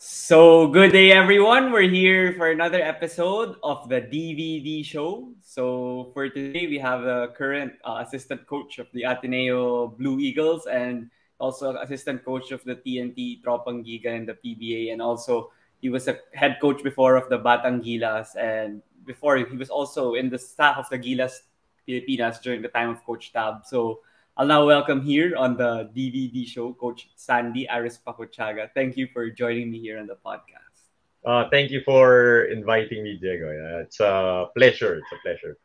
So, good day, everyone. We're here for another episode of the DVD show. So, for today, we have the current uh, assistant coach of the Ateneo Blue Eagles and also assistant coach of the TNT Tropang Giga and the PBA. And also, he was a head coach before of the Batang Gilas. And before, he was also in the staff of the Gilas Pilipinas during the time of Coach Tab. So, I'll now welcome here on the DVD show Coach Sandy Arespacochaga. Thank you for joining me here on the podcast. Uh, thank you for inviting me, Diego. Yeah, it's a pleasure. It's a pleasure.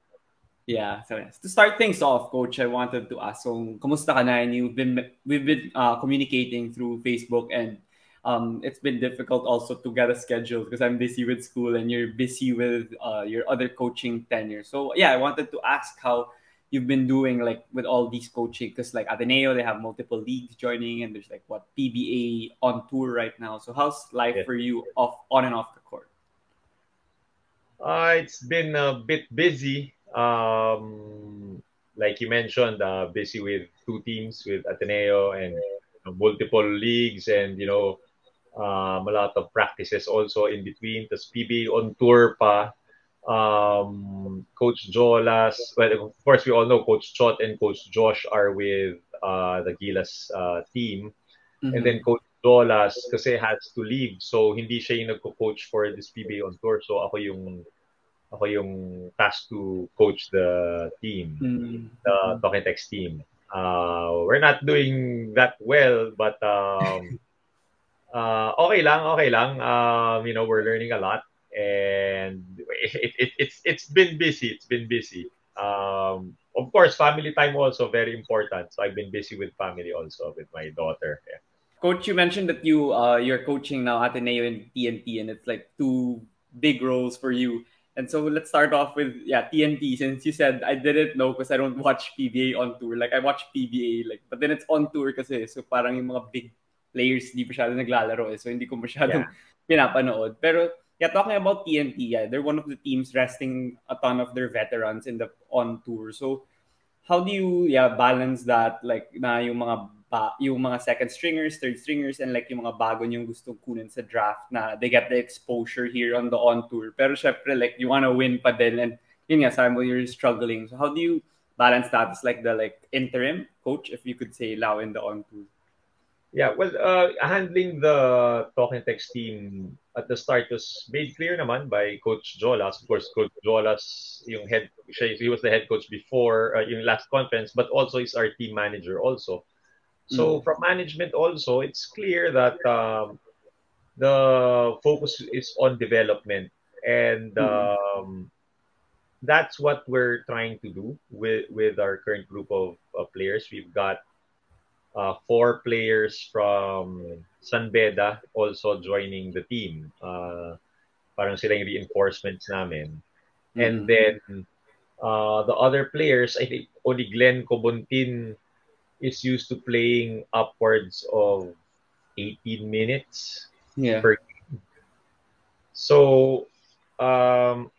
Yeah, so yes. to start things off, Coach, I wanted to ask, so, kumusta ka na? And you've been, we've been uh, communicating through Facebook and um, it's been difficult also to get a schedule because I'm busy with school and you're busy with uh, your other coaching tenure. So yeah, I wanted to ask how you've been doing like with all these coaching because like Ateneo they have multiple leagues joining and there's like what PBA on tour right now. So how's life yeah. for you off on and off the court? Uh, it's been a bit busy. Um, like you mentioned, uh, busy with two teams with Ateneo and you know, multiple leagues and you know um, a lot of practices also in between. The PBA on tour pa um, Coach Jolas. Well, of course, we all know Coach Chot and Coach Josh are with uh, the Gilas uh, team. Mm-hmm. And then Coach Jolas kasi has to leave. So, hindi siya yung nagko-coach for this PBA on tour. So, ako yung ako yung tasked to coach the team, mm-hmm. the Talking Text team. Uh, we're not doing that well, but um, uh, okay lang, okay lang. Um, you know, we're learning a lot and it, it, it's it's been busy. It's been busy. Um, of course, family time also very important. So I've been busy with family also with my daughter. Yeah. Coach, you mentioned that you uh, you're coaching now at Ateneo and TNT, and it's like two big roles for you. And so let's start off with yeah TNT. Since you said I didn't know because I don't watch PBA on tour. Like I watch PBA, like but then it's on tour kasi so parang yung mga big players hindi masyado naglalaro eh. So hindi ko masyadong yeah. pinapanood. Pero yeah, talking about TNT, yeah, they're one of the teams resting a ton of their veterans in the on tour. So how do you yeah balance that like na yung mga ba, yung mga second stringers, third stringers and like yung mga bago yung gustong kunin sa draft na they get the exposure here on the on tour. Pero syempre like you wanna win pa din and yun nga sabi mo you're struggling. So how do you balance that? It's like the like interim coach if you could say Lao in the on tour. Yeah, well, uh, handling the Talk 'N Text team at the start was made clear naman by Coach Jolas. Of course, Coach Jolas, yung head, he was the head coach before uh, yung last conference, but also is our team manager also. So mm. from management also, it's clear that um, the focus is on development, and mm. um, that's what we're trying to do with with our current group of, of players. We've got uh, four players from San Beda also joining the team. Uh, parang sila yung reinforcements namin. Mm-hmm. And then uh, the other players, I think only Glenn Khobuntin is used to playing upwards of 18 minutes yeah. per game. So um,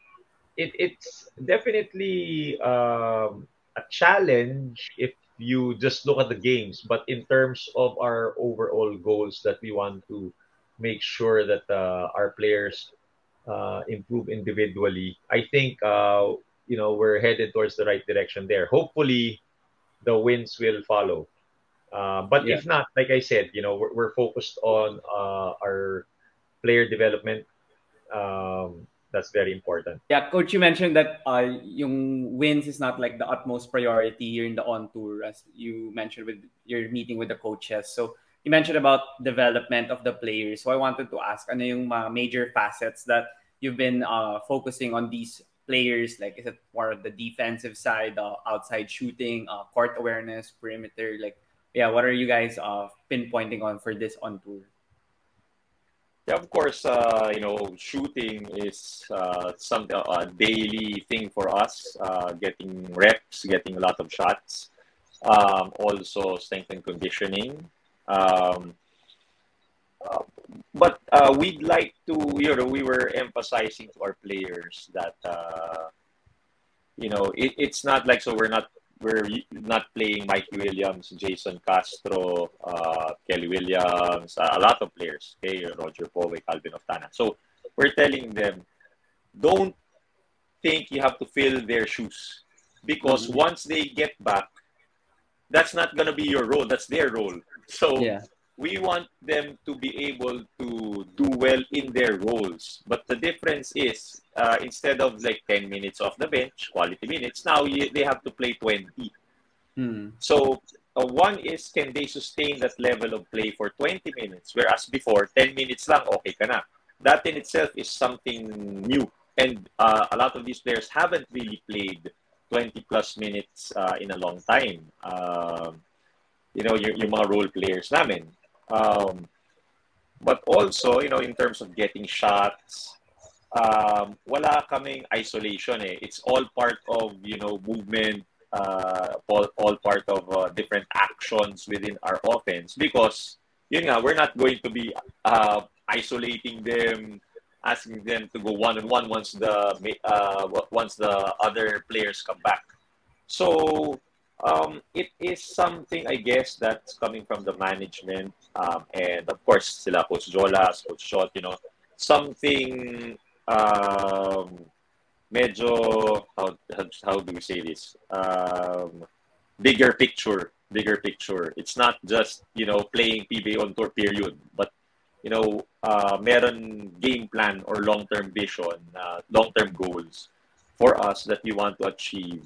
it, it's definitely um, a challenge if you just look at the games, but in terms of our overall goals that we want to make sure that uh, our players uh, improve individually, I think uh, you know we're headed towards the right direction there. Hopefully, the wins will follow. Uh, but yeah. if not, like I said, you know we're, we're focused on uh, our player development. Um, that's very important. Yeah, coach, you mentioned that uh, yung wins is not like the utmost priority here in the on tour, as you mentioned with your meeting with the coaches. So you mentioned about development of the players. So I wanted to ask, ano yung mga major facets that you've been uh, focusing on these players? Like, is it more of the defensive side, uh, outside shooting, uh, court awareness, perimeter? Like, yeah, what are you guys uh, pinpointing on for this on tour? Yeah, of course, uh, you know, shooting is uh, some a daily thing for us. Uh, getting reps, getting a lot of shots. Um, also, strength and conditioning. Um, uh, but uh, we'd like to, you know, we were emphasizing to our players that, uh, you know, it, it's not like so we're not we're not playing Mike Williams, Jason Castro, uh, Kelly Williams, uh, a lot of players. Okay, Roger Powe, Calvin Oftana. So we're telling them, don't think you have to fill their shoes because mm-hmm. once they get back, that's not gonna be your role. That's their role. So yeah. We want them to be able to do well in their roles. But the difference is uh, instead of like 10 minutes off the bench, quality minutes, now you, they have to play 20. Hmm. So uh, one is can they sustain that level of play for 20 minutes, whereas before 10 minutes lang, okay ka na. That in itself is something new. And uh, a lot of these players haven't really played 20 plus minutes uh, in a long time. Um, you know, yung, yung mga role players namin. Um, but also, you know, in terms of getting shots, um, wala kaming isolation eh. It's all part of, you know, movement, uh, all, all part of uh, different actions within our offense because, yun nga, we're not going to be uh, isolating them, asking them to go one on one once the uh, once the other players come back. So um, it is something I guess that's coming from the management um, and of course sila Coach Jolas, Coach Chot, you know, something um, medyo how, how do we say this? Um, bigger picture bigger picture. It's not just you know playing PBA on tour period but you know uh, meron game plan or long-term vision uh, long-term goals for us that we want to achieve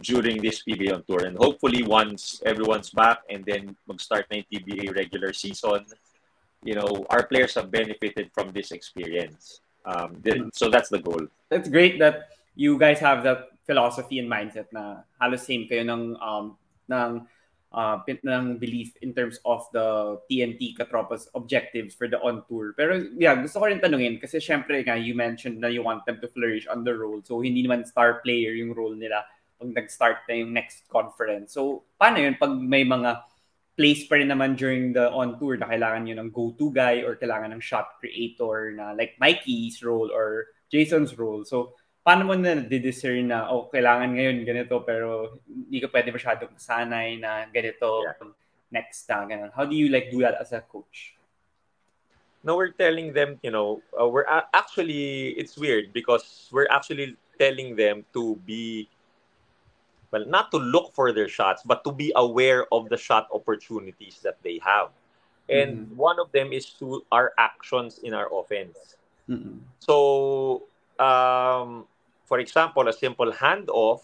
during this PBA tour and hopefully once everyone's back and then mag-start na yung PBA regular season you know our players have benefited from this experience Um, so that's the goal. It's great that you guys have that philosophy and mindset na halos same kayo ng um ng uh, ng belief in terms of the TNT Katropas objectives for the on tour. Pero yeah, gusto ko rin tanungin kasi syempre nga you mentioned na you want them to flourish on the role. So hindi naman star player yung role nila pag nag-start na yung next conference. So paano yun pag may mga place pa rin naman during the on tour na kailangan nyo ng go-to guy or kailangan ng shot creator na like Mikey's role or Jason's role. So, paano mo na discern na, oh, kailangan ngayon ganito pero hindi ka pwede masyadong sanay na ganito yeah. next na, ganun. How do you like do that as a coach? No, we're telling them, you know, uh, we're actually, it's weird because we're actually telling them to be well, not to look for their shots, but to be aware of the shot opportunities that they have. And mm-hmm. one of them is to our actions in our offense. Mm-hmm. So, um, for example, a simple handoff,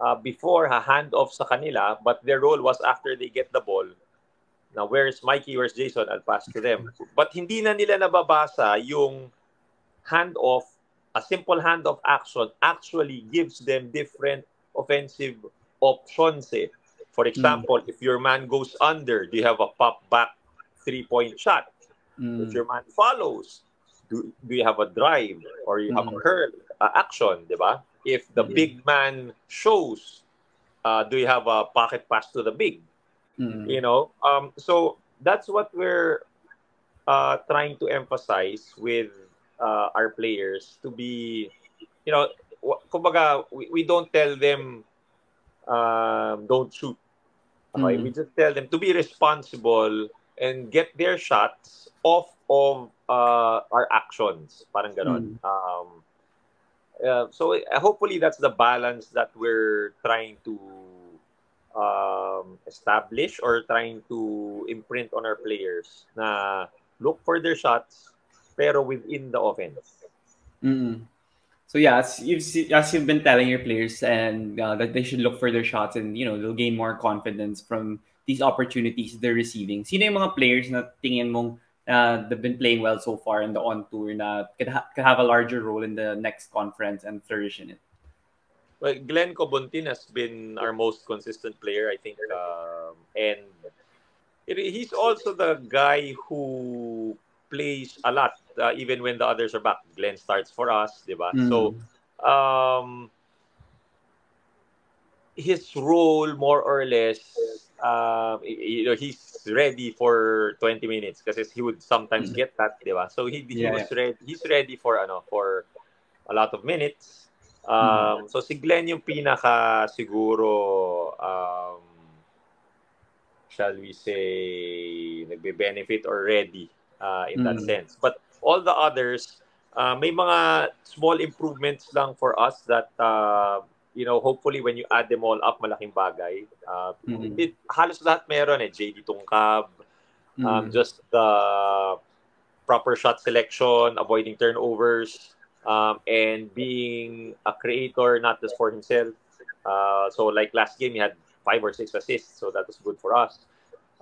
uh, before a handoff sa kanila, but their role was after they get the ball. Now, where's Mikey, where's Jason? I'll pass to them. But hindi na nila nababasa yung handoff, a simple handoff action actually gives them different offensive options eh. For example, mm. if your man goes under, do you have a pop back three point shot? Mm. If your man follows, do, do you have a drive or you have mm. a curl uh, action, di ba? If the yeah. big man shows, uh, do you have a pocket pass to the big? You know, um, so that's what we're uh, trying to emphasize with uh, our players to be, you know, kumbaga, we, we don't tell them um, don't shoot. Okay? Mm. We just tell them to be responsible and get their shots off of uh, our actions. Parang ganon. Mm. Um, uh, so uh, hopefully that's the balance that we're trying to um, establish or trying to imprint on our players na look for their shots pero within the offense. Mm. So yeah, as you've as you've been telling your players and uh, that they should look for their shots and you know they'll gain more confidence from these opportunities they're receiving. Sino yung mga players na tingin mong uh, they've been playing well so far in the on tour na could, ha- could have a larger role in the next conference and flourish in it? Well, Glenn Khobuntin has been our most consistent player, I think, um, and he's also the guy who plays a lot uh, even when the others are back. Glenn starts for us, diba? Mm. So, um, his role more or less, uh, you know, he's ready for 20 minutes because he would sometimes mm. get that, diba? So he, he yeah, was ready. He's ready for ano for a lot of minutes. Um, so si Glenn yung pinaka siguro um, shall we say nagbe-benefit already uh, in that Mm. sense. But all the others uh, may mga small improvements lang for us that uh, you know hopefully when you add them all up malaking bagay. Uh, Mhm. it, halos lahat meron eh JD Tungkab, um, Mm. just the proper shot selection, avoiding turnovers, um, and being a creator not just for himself. Uh, so like last game, he had five or six assists, so that was good for us.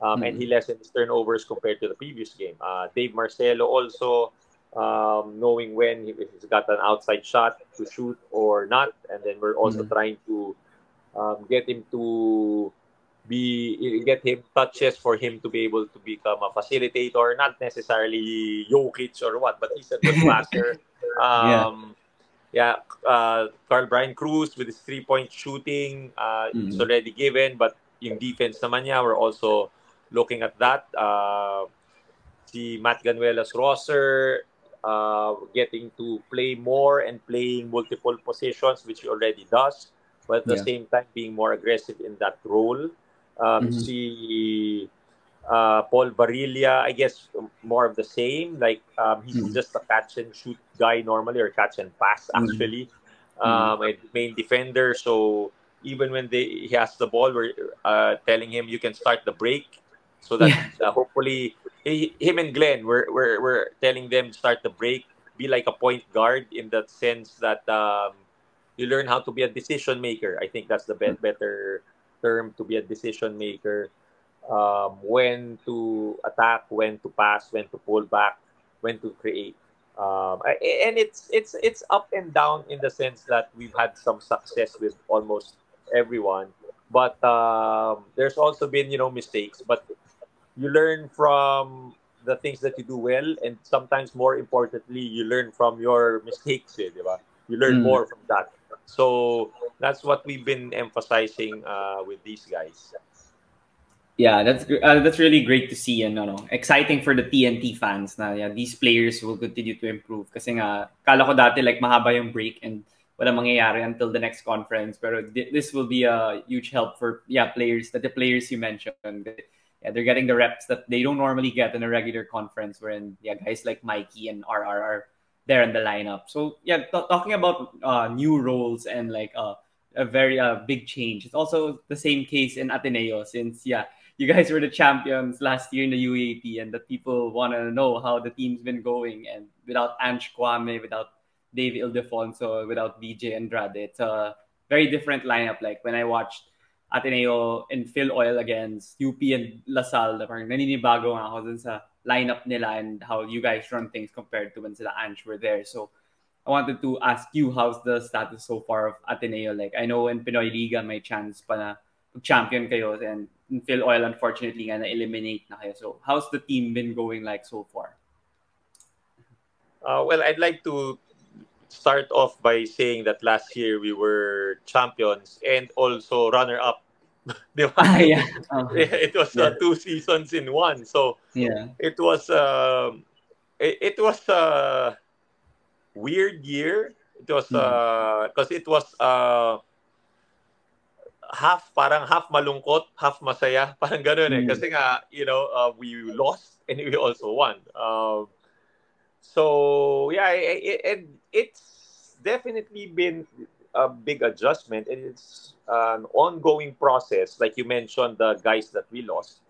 Um, And he lessened his turnovers compared to the previous game. Uh, Dave Marcelo also um, knowing when he- he's got an outside shot to shoot or not, and then we're also Mhm. trying to um, get him to be get him touches for him to be able to become a facilitator, not necessarily Jokic or what, but he's a good passer. Um, yeah, uh, Carl Brian Cruz with his three point shooting, uh, it's Mhm. already given, but yung defense naman niya, we're also looking at that. Uh, si Matt Ganuelas Rosser uh, getting to play more and playing multiple positions, which he already does, but at the Yeah. same time being more aggressive in that role. Um, Mhm. Si uh, Paul Barilla, I guess more of the same. Like um, he's Mhm. just a catch and shoot guy normally, or catch and pass Mhm. actually. Um, a main defender, so even when they he has the ball, we're uh, telling him you can start the break, so that uh, hopefully he, him and Glenn, we're, we're we're telling them start the break, be like a point guard in that sense that um, you learn how to be a decision maker. I think that's the be- better term to be a decision maker. Um, when to attack, when to pass, when to pull back, when to create. Um, and it's it's it's up and down in the sense that we've had some success with almost everyone, but um, there's also been you know mistakes. But you learn from the things that you do well, and sometimes more importantly, you learn from your mistakes. Eh, di ba? You learn Mm. more from that. So that's what we've been emphasizing uh, with these guys. Yeah, that's uh, that's really great to see and ano, exciting for the TNT fans na yeah, these players will continue to improve kasi nga kala ko dati like mahaba yung break and wala mangyayari until the next conference pero th- this will be a huge help for yeah players that the players you mentioned yeah they're getting the reps that they don't normally get in a regular conference wherein yeah guys like Mikey and RR are there in the lineup so yeah t- talking about uh, new roles and like uh, a very uh, big change it's also the same case in Ateneo since yeah you guys were the champions last year in the UAAP, and the people want to know how the team's been going. And without Ange Kwame, without Dave Ildefonso, without BJ Andrade, it's a very different lineup. Like when I watched Ateneo and Filoil against UP and LaSalle, parang naninibago nga ako dun sa lineup nila and how you guys run things compared to when sila Ange were there. So I wanted to ask you how's the status so far of Ateneo. Like I know in Pinoy Liga may chance pa na champion kayo and Filoil unfortunately nga na-eliminate na kayo. So how's the team been going like so far? Uh, well, I'd like to start off by saying that last year we were champions and also runner-up. Ah, yeah. Oh, it was uh, two seasons in one, so yeah. it was um, it, it was a weird year. It was because it was uh, half parang half malungkot, half masaya, parang ganun eh. Mm. Kasi nga, you know, uh, we lost and we also won. Um, so yeah, it, it's definitely been a big adjustment and it's an ongoing process. Like you mentioned, the guys that we lost.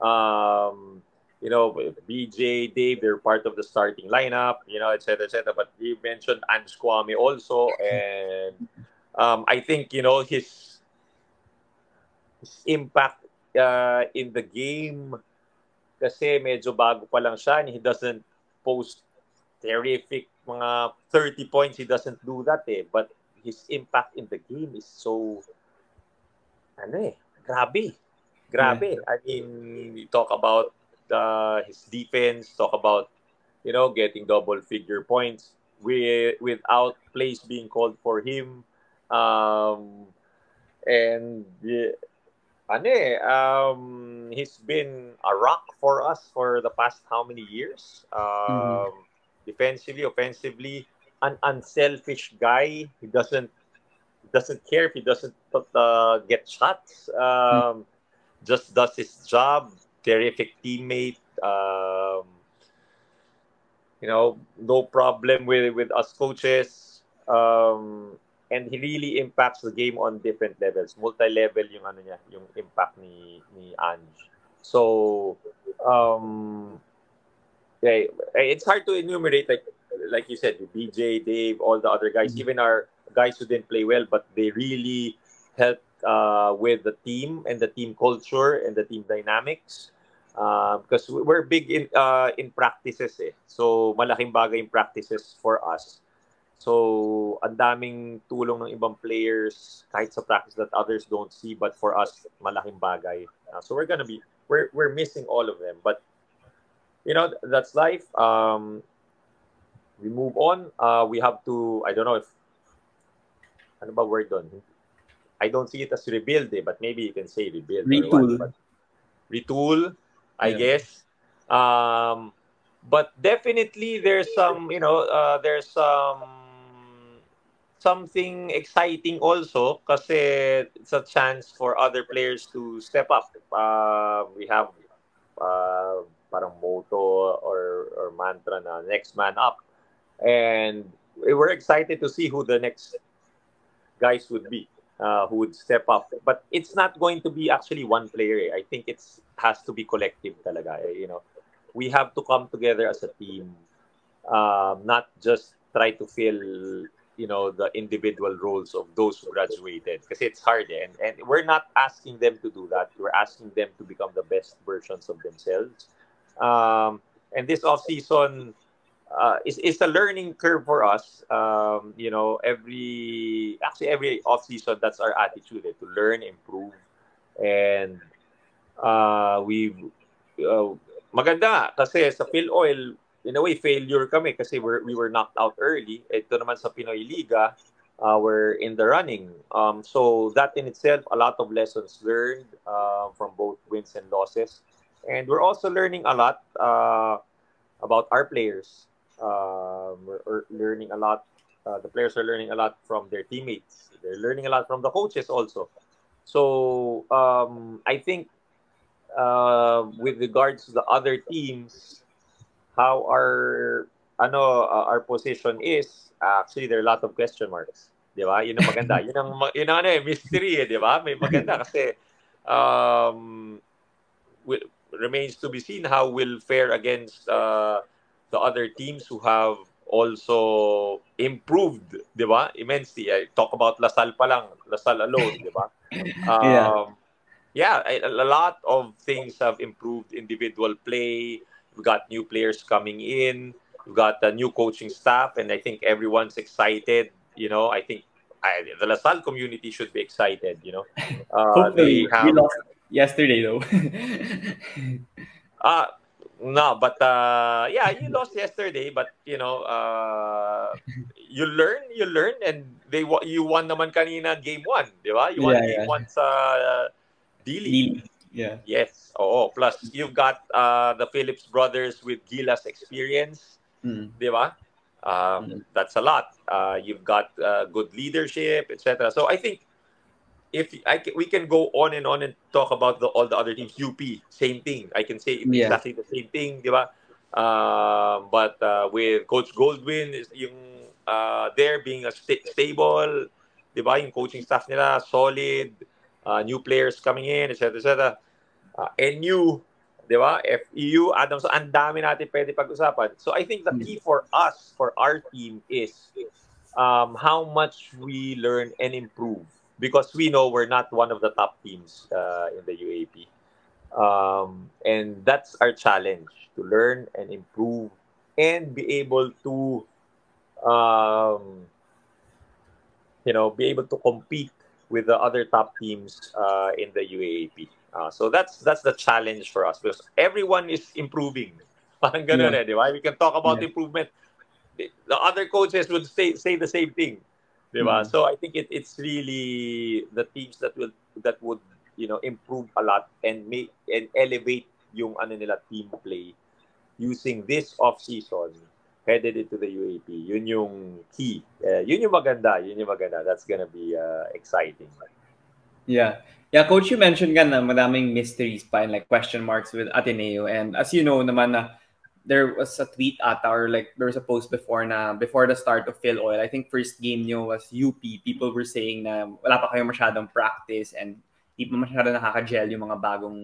Um, you know, BJ, Dave, they're part of the starting lineup, you know, et cetera, et cetera. But you mentioned Kwame also. And um, I think, you know, his, his impact uh, in the game kasi medyo bago pa lang siya and he doesn't post terrific mga 30 points. He doesn't do that eh. But his impact in the game is so, ano eh, grabe. Grabe. I mean, you talk about uh, his defense, talk about, you know, getting double figure points with, without plays being called for him. Um, and yeah, ano eh, um, he's been a rock for us for the past how many years? Um, Defensively, offensively, an unselfish guy. He doesn't doesn't care if he doesn't uh, get shots. Um, just does his job. Terrific teammate. Um, you know, no problem with with us coaches. Um, and he really impacts the game on different levels. Multi-level yung ano niya, yung impact ni ni Ange. So, um, yeah, it's hard to enumerate like like you said, BJ, Dave, all the other guys, mm-hmm. even our guys who didn't play well, but they really helped uh, with the team and the team culture and the team dynamics. because um, we're big in uh, in practices eh. So malaking bagay in practices for us. So ang daming tulong ng ibang players kahit sa practice that others don't see but for us malaking bagay. Uh, so we're gonna be we're we're missing all of them but you know that's life. Um, we move on. Uh, we have to I don't know if ano ba word doon? I don't see it as rebuild eh, but maybe you can say rebuild. Retool. What, retool. I yeah. guess. Um, but definitely there's some, you know, uh, there's some something exciting also kasi it's a chance for other players to step up. Uh, we have uh, parang motto or, or mantra na next man up. And we're excited to see who the next guys would be uh, who would step up. But it's not going to be actually one player. I think it's has to be collective talaga. Eh. You know, we have to come together as a team, um, not just try to fill you know the individual roles of those who graduated because it's hard eh. and and we're not asking them to do that we're asking them to become the best versions of themselves um, and this off season uh, it's, it's a learning curve for us. Um, you know, every actually every off season, that's our attitude eh, to learn, improve, and uh, we uh, maganda kasi sa Filoil in a way failure kami kasi we're, we were knocked out early. Ito naman sa Pinoy Liga, uh, we're in the running. Um, so that in itself, a lot of lessons learned uh, from both wins and losses, and we're also learning a lot uh, about our players um, we're, learning a lot. Uh, the players are learning a lot from their teammates. They're learning a lot from the coaches also. So um, I think uh, with regards to the other teams, how our ano uh, our position is actually there are a lot of question marks. Di ba? Yun ang maganda. yun ang, yun ang ano, eh, mystery eh, di ba? May maganda kasi um, will, remains to be seen how will fare against uh, the other teams who have also improved, di ba? Immensely. I talk about LaSalle pa lang, LaSalle alone, di ba? Um, yeah. yeah, a, lot of things have improved individual play. We've got new players coming in. We've got a new coaching staff, and I think everyone's excited. You know, I think I, the LaSalle community should be excited. You know, uh, Hopefully, have, we lost yesterday though. uh no, but uh, yeah, you lost yesterday, but you know, uh, you learn, you learn, and they you won naman kanina game one, di ba? You won yeah, game yeah. one sa uh, D-League. Yeah. Yes. Oh, plus you've got uh, the Phillips brothers with Gilas experience, mm. di ba? Um, mm. That's a lot. Uh, you've got uh, good leadership, etc. So I think if I can, we can go on and on and talk about the, all the other teams. UP, same thing. I can say yeah. exactly the same thing, di ba? Uh, but uh, with Coach Goldwin, yung uh, there being a st- stable, di ba? Yung coaching staff nila, solid, uh, new players coming in, etc. etc. Uh, NU, di ba? FEU, Adam, so ang dami natin pwede pag-usapan. So I think the key for us, for our team, is um, how much we learn and improve because we know we're not one of the top teams uh, in the UAAP. Um, and that's our challenge to learn and improve and be able to, um, you know, be able to compete with the other top teams uh, in the UAAP. Uh, so that's that's the challenge for us because everyone is improving. Parang ganun yeah. eh, We can talk about yeah. improvement. The other coaches would say say the same thing. Diba? Mm-hmm. So I think it, it's really the teams that will that would you know improve a lot and make and elevate yung ano nila team play using this off season headed into the UAP. Yun yung key. Uh, yun yung maganda. Yun yung maganda. That's gonna be uh, exciting. Yeah. Yeah, coach, you mentioned nga na madaming mysteries pa and like question marks with Ateneo. And as you know naman na there was a tweet ata or like there was a post before na before the start of Filoil, I think first game nyo was UP. People were saying na wala pa kayo masyadong practice and hindi pa masyadong nakaka-gel yung mga bagong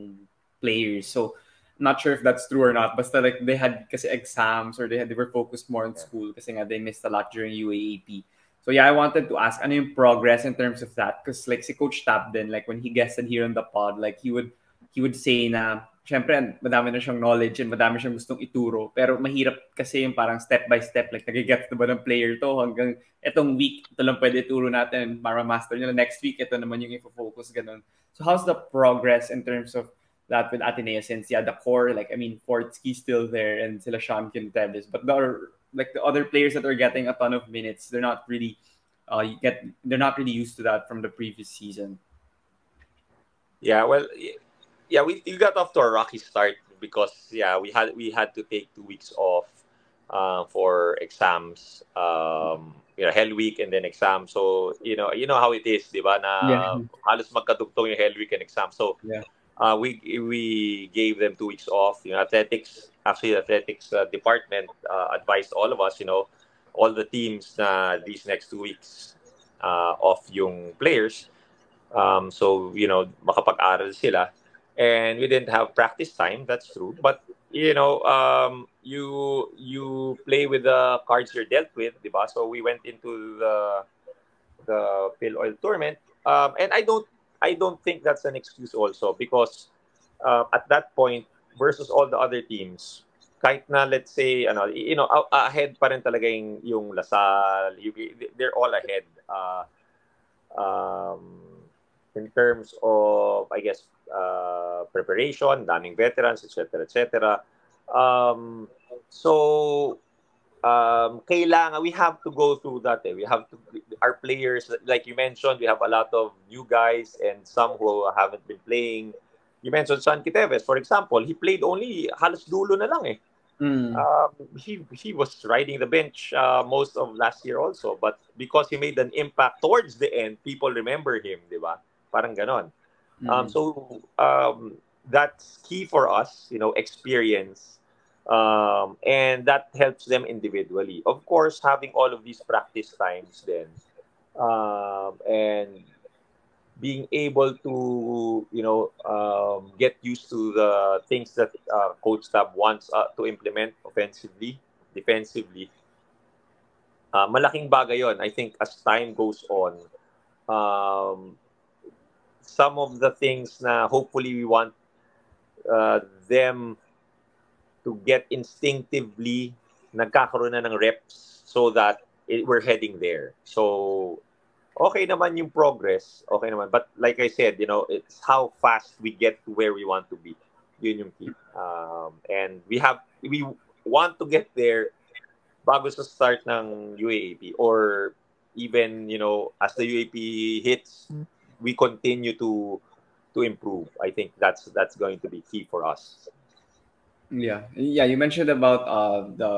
players. So, not sure if that's true or not. But like they had kasi exams or they had they were focused more on school kasi nga they missed a lot during UAAP. So yeah, I wanted to ask ano yung progress in terms of that because like si Coach Tab then like when he guested here on the pod like he would he would say na syempre madami na siyang knowledge and madami siyang gustong ituro pero mahirap kasi yung parang step by step like nagigets na ba ng player to hanggang etong week ito lang pwede ituro natin para master nila next week ito naman yung i-focus ganun. So how's the progress in terms of that with Ateneo since yeah the core like I mean Fortsky still there and sila Sean Quinteles but the other, like the other players that are getting a ton of minutes they're not really uh you get they're not really used to that from the previous season. Yeah, well, yeah, we, we got off to a rocky start because yeah we had we had to take two weeks off uh, for exams. Um, you know, Hell Week and then exam. So, you know, you know how it is, di ba? Na yeah. halos magkadugtong yung Hell Week and exam. So, yeah uh, we we gave them two weeks off. You know, athletics actually the athletics uh, department uh, advised all of us. You know, all the teams na these next two weeks uh, off yung players. Um, so you know, makapag-aral sila. And we didn't have practice time. That's true. But you know, um, you you play with the cards you're dealt with, diba? So we went into the the Filoil tournament, um, and I don't I don't think that's an excuse also because uh, at that point versus all the other teams, kahit na let's say ano, you know, ahead pa rin talaga yung, yung LaSalle, they're all ahead. Uh, um, in terms of I guess uh, preparation, daming veterans, etc., etc. Um, so um, kailangan, we have to go through that. Eh. We have to, our players, like you mentioned, we have a lot of new guys and some who haven't been playing. You mentioned Sean Quitevis, for example. He played only halos dulo na lang eh. Mm. Um, he he was riding the bench uh, most of last year also, but because he made an impact towards the end, people remember him, di ba? Parang ganon. Mm. Um, so um, that's key for us, you know, experience um, and that helps them individually. Of course, having all of these practice times then, um, and being able to you know um, get used to the things that uh, coach tab wants uh, to implement offensively, defensively. Uh, malaking bagay yon. I think as time goes on, um, some of the things na hopefully we want uh, them to get instinctively nagkakaroon na ng reps so that it, we're heading there. So, okay naman yung progress. Okay naman. But like I said, you know, it's how fast we get to where we want to be. Yun yung key. Um, and we have, we want to get there bago sa start ng UAAP or even, you know, as the UAAP hits, we continue to to improve. I think that's that's going to be key for us. Yeah, yeah. You mentioned about uh the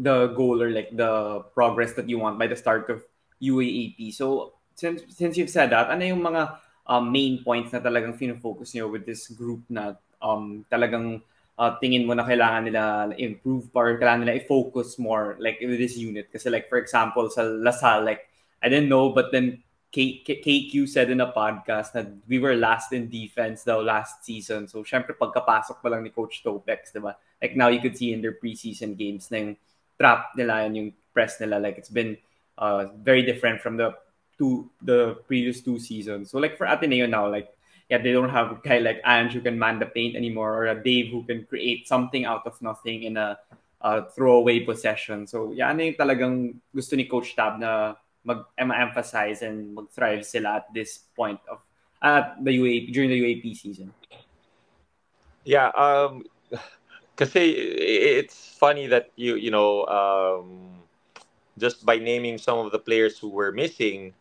the goal or like the progress that you want by the start of UAAP. So since since you've said that, ano yung mga um, main points na talagang fino-focus niyo with this group na um talagang uh, tingin mo na kailangan nila improve or kailangan nila i-focus more like with this unit kasi like for example sa LaSalle like I didn't know but then KQ said in a podcast that we were last in defense though last season. So, syempre, pagkapasok pa lang ni Coach Topex, di ba? Like, now you could see in their preseason games na yung trap nila and yung press nila. Like, it's been uh, very different from the two the previous two seasons. So, like, for Ateneo now, like, yeah, they don't have a guy like Ange who can man the paint anymore or a Dave who can create something out of nothing in a, a throwaway possession. So, yeah, ano yung talagang gusto ni Coach Tab na mag-emphasize and mag-thrive sila at this point of at the UAAP during the UAAP season? Yeah, um kasi it's funny that you you know um just by naming some of the players who were missing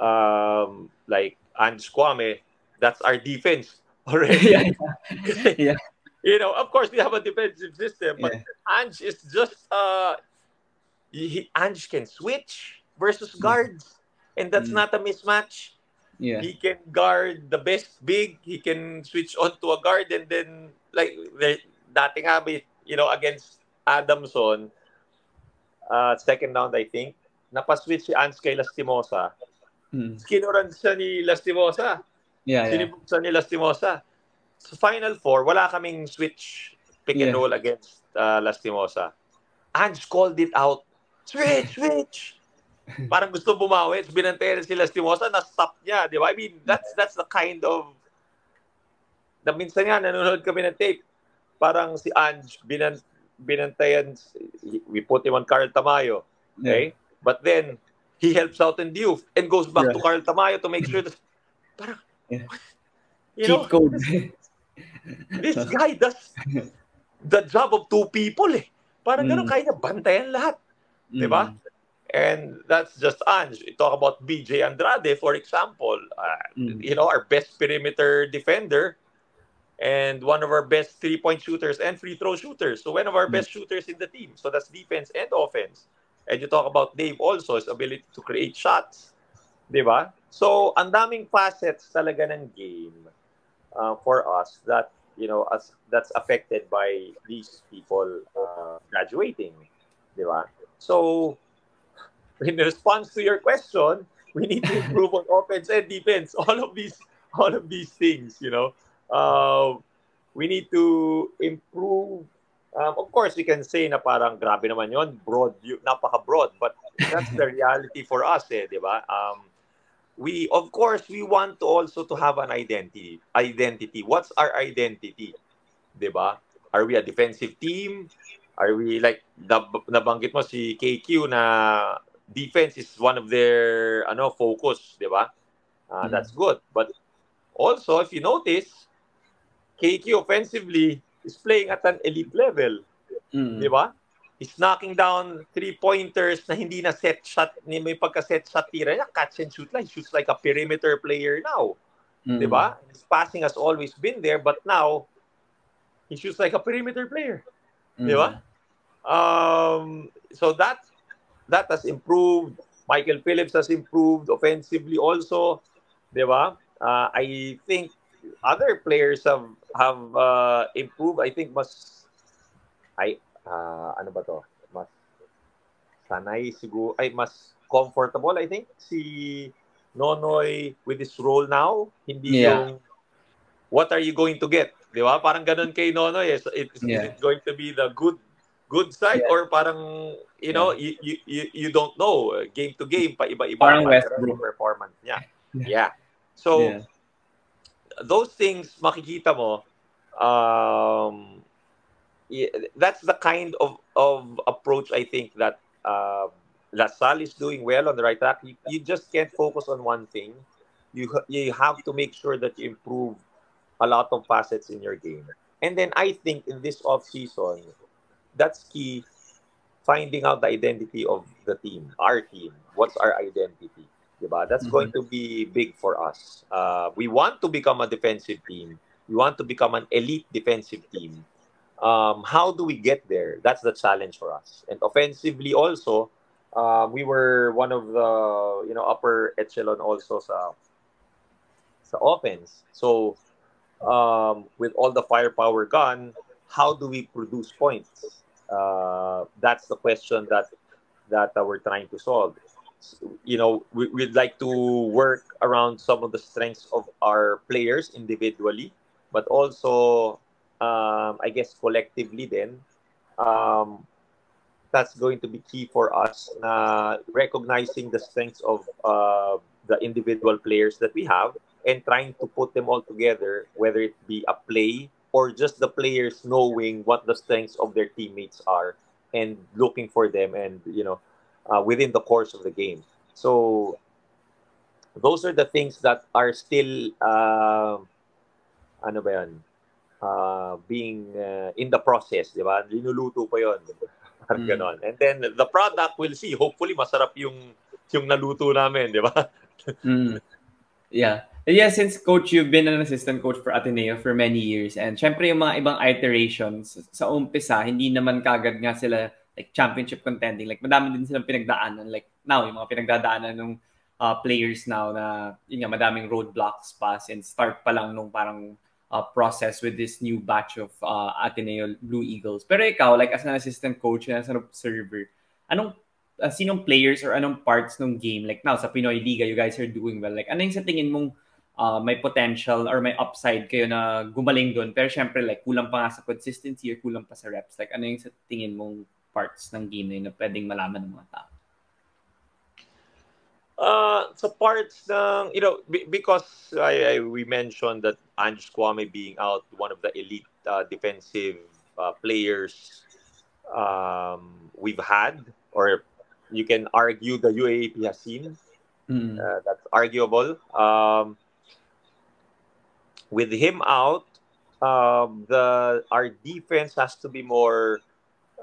um like Ange Kwame, that's our defense already. yeah. yeah. you know, of course, we have a defensive system, but Yeah. Ange is just uh, he, Ange can switch versus guards, and that's Mm. not a mismatch. Yeah. He can guard the best big. He can switch on to a guard, and then like dati nga, you know, against Adamson, uh, second round, I think, napaswitch si Ange kay Lastimosa. Mm. Kinuran siya ni Lastimosa. Yeah, yeah. Sinibuksan ni Lastimosa. Sa Final Four, wala kaming switch pick and Yeah. roll against uh, Lastimosa. Ange called it out. Switch, switch! Parang gusto bumawi. Binantayan si Lastimosa, na-stop niya. Di ba? I mean, that's, that's the kind of... Na minsan nga, nanonood kami ng tape. Parang si Ange, binan, binantayan, we put him on Carl Tamayo. Okay? But then, he helps out in youth and goes back Yeah. to Carl Tamayo to make sure that, parang, Yeah. you Cheat know, code. this guy does the job of two people eh. Parang Mm. ganun, kaya niya bantayan lahat. Di ba? And that's just Ange. You talk about BJ Andrade, for example. Uh, Mm. you know, our best perimeter defender and one of our best three-point shooters and free throw shooters. So one of our Mm. best shooters in the team. So that's defense and offense. And you talk about Dave also, his ability to create shots. Di ba? So, ang daming facets talaga ng game uh, for us that, you know, as that's affected by these people uh, graduating. Di ba? So, in response to your question, we need to improve on offense and defense. All of these, all of these things, you know. Uh, we need to improve. Um, of course, we can say na parang grabe naman yon, broad, napaka-broad, but that's the reality for us, eh, di ba? Um, we, of course, we want to also to have an identity. Identity. What's our identity? Di ba? Are we a defensive team? Are we like nab- nabanggit mo si KQ na defense is one of their ano focus, 'di ba? Uh, Mhm. That's good. But also if you notice, KQ offensively is playing at an elite level, Mm. 'di ba? He's knocking down three-pointers na hindi na set shot, ni may pagka-set shot tira niya, catch and shoot lang. He shoots like a perimeter player now. Mm. Di ba? His passing has always been there, but now he shoots like a perimeter player. Di ba? Um, so that that has improved. Michael Phillips has improved offensively also. Di ba? Uh, I think other players have have uh, improved. I think mas ay uh, ano ba to? Mas sanay siguro ay mas comfortable I think si Nonoy with his role now. Hindi Yeah. yung what are you going to get? Di ba? Parang ganun kay Nonoy. Is, is, is Yeah. it going to be the good good side Yeah. or parang you know you, you you you don't know game to game pa iba-iba Parang Westbrook. performance niya. Yeah. Yeah. So Yeah. those things makikita mo um that's the kind of of approach I think that uh, LaSalle is doing well on the right track. You, you just can't focus on one thing. You you have to make sure that you improve a lot of facets in your game. And then I think in this off season, that's key. Finding out the identity of the team, our team. What's our identity? Diba? That's Mhm. going to be big for us. Uh, we want to become a defensive team. We want to become an elite defensive team. Um, how do we get there? That's the challenge for us. And offensively, also, uh, we were one of the you know upper echelon also sa sa offense. So um, with all the firepower gone, how do we produce points? Uh, that's the question that that we're trying to solve. You know, we, we'd like to work around some of the strengths of our players individually, but also, um, I guess, collectively. Then, um, that's going to be key for us. Uh, recognizing the strengths of uh, the individual players that we have and trying to put them all together, whether it be a play or just the players knowing what the strengths of their teammates are and looking for them and you know uh, within the course of the game. So those are the things that are still uh, ano ba yan? Uh, being uh, in the process, di ba? Linuluto pa yon. Parang Mm. ganon. And then the product, we'll see. Hopefully, masarap yung yung naluto namin, di ba? Mm. Yeah. Yeah, since coach, you've been an assistant coach for Ateneo for many years. And syempre yung mga ibang iterations, sa umpisa, hindi naman kagad nga sila like championship contending. Like madami din silang pinagdaanan. Like now, yung mga pinagdadaanan ng uh, players now na yun nga, madaming roadblocks pa since start pa lang nung parang uh, process with this new batch of uh, Ateneo Blue Eagles. Pero ikaw, like as an assistant coach and as an observer, anong uh, sinong players or anong parts ng game like now sa Pinoy Liga you guys are doing well like ano yung sa tingin mong uh, may potential or may upside kayo na gumaling doon. Pero syempre, like, kulang pa nga sa consistency or kulang pa sa reps. Like, ano yung sa tingin mong parts ng game na yun na pwedeng malaman ng mga tao? Uh, so parts ng, you know, because I, I, we mentioned that Ange Kwame being out, one of the elite uh, defensive uh, players um, we've had, or you can argue the UAAP has seen. Mm. Uh, that's arguable. Um, with him out, um, the our defense has to be more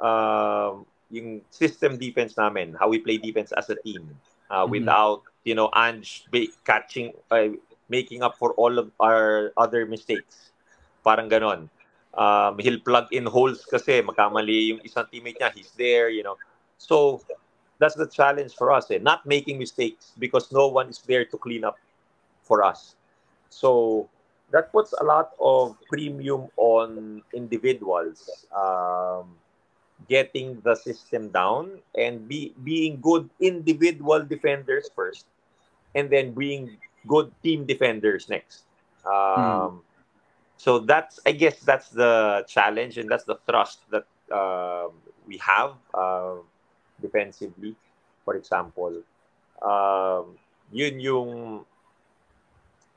um, yung system defense namin, how we play defense as a team, uh, mm-hmm. without you know Ange catching, uh, making up for all of our other mistakes. Parang ganon. Um, he'll plug in holes kasi magkamali yung isang teammate niya, he's there, you know. So that's the challenge for us, eh? not making mistakes because no one is there to clean up for us. So that puts a lot of premium on individuals um, getting the system down and be being good individual defenders first and then being good team defenders next um, hmm. so that's i guess that's the challenge and that's the thrust that uh, we have uh, defensively for example um, yun yung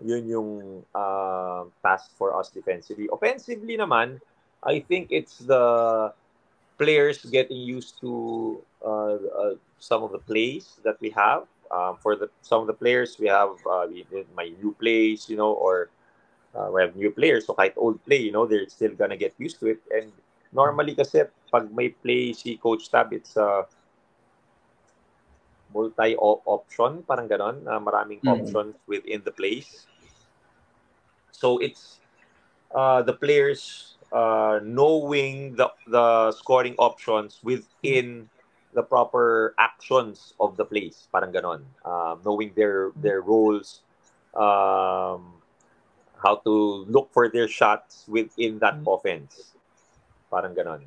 yun yung uh, task for us defensively. Offensively naman, I think it's the players getting used to uh, uh, some of the plays that we have. Um, for the some of the players, we have uh, my new plays, you know, or uh, we have new players. So kahit old play, you know, they're still gonna get used to it. And normally kasi pag may play si Coach Tab, it's uh, multi-option, parang ganon, uh, maraming mm. options within the place. So it's uh, the players uh, knowing the, the scoring options within the proper actions of the plays, parang ganon. Um, knowing their their roles, um, how to look for their shots within that mm-hmm. offense, parang ganon.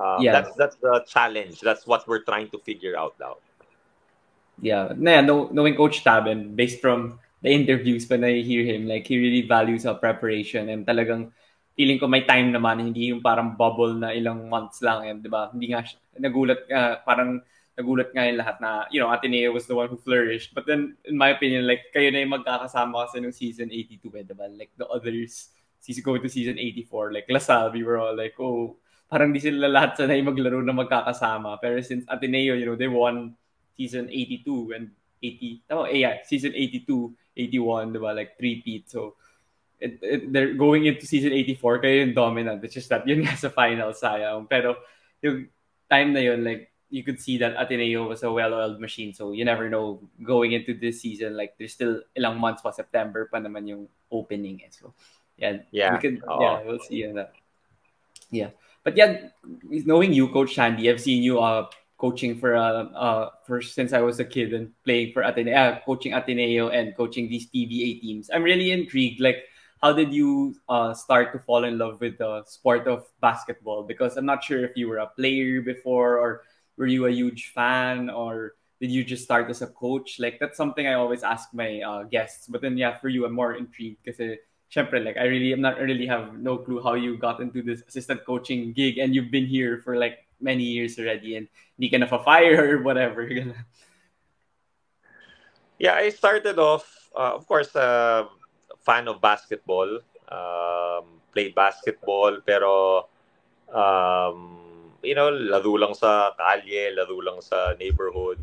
Um, yeah. That's that's the challenge. That's what we're trying to figure out now. Yeah, yeah. knowing Coach Taben, based from the interviews when I hear him, like he really values our preparation and talagang feeling ko may time naman, hindi yung parang bubble na ilang months lang, and, di ba? Hindi nga, nagulat, uh, parang nagulat nga yung lahat na, you know, Ateneo was the one who flourished. But then, in my opinion, like, kayo na yung magkakasama kasi ng season 82, eh, diba? Like, the others, season go to season 84, like, LaSalle, we were all like, oh, parang di sila lahat sanay maglaro na magkakasama. Pero since Ateneo, you know, they won season 82 and 80, oh, yeah, season 82, 81, diba? Like, three-peat. So, it, it, they're going into season 84, kayo yung dominant. It's just that yun nga sa final, sayang. Pero, yung time na yun, like, you could see that Ateneo was a well-oiled machine. So, you never know, going into this season, like, there's still ilang months pa, September pa naman yung opening. Eh. So, yeah. Yeah. We could, yeah, we'll see that. Yeah. But yeah, knowing you, Coach Sandy, I've seen you uh, coaching for uh, uh for since I was a kid and playing for Ateneo, uh, coaching Ateneo and coaching these PBA teams. I'm really intrigued. Like, how did you uh, start to fall in love with the sport of basketball? Because I'm not sure if you were a player before or were you a huge fan or did you just start as a coach? Like that's something I always ask my uh, guests. But then yeah, for you, I'm more intrigued because syempre, like I really am not really have no clue how you got into this assistant coaching gig and you've been here for like many years already and hindi ka na fire or whatever. yeah, I started off, uh, of course, uh, fan of basketball. Um, played basketball, pero um, you know, laro lang sa kalye, laro lang sa neighborhood.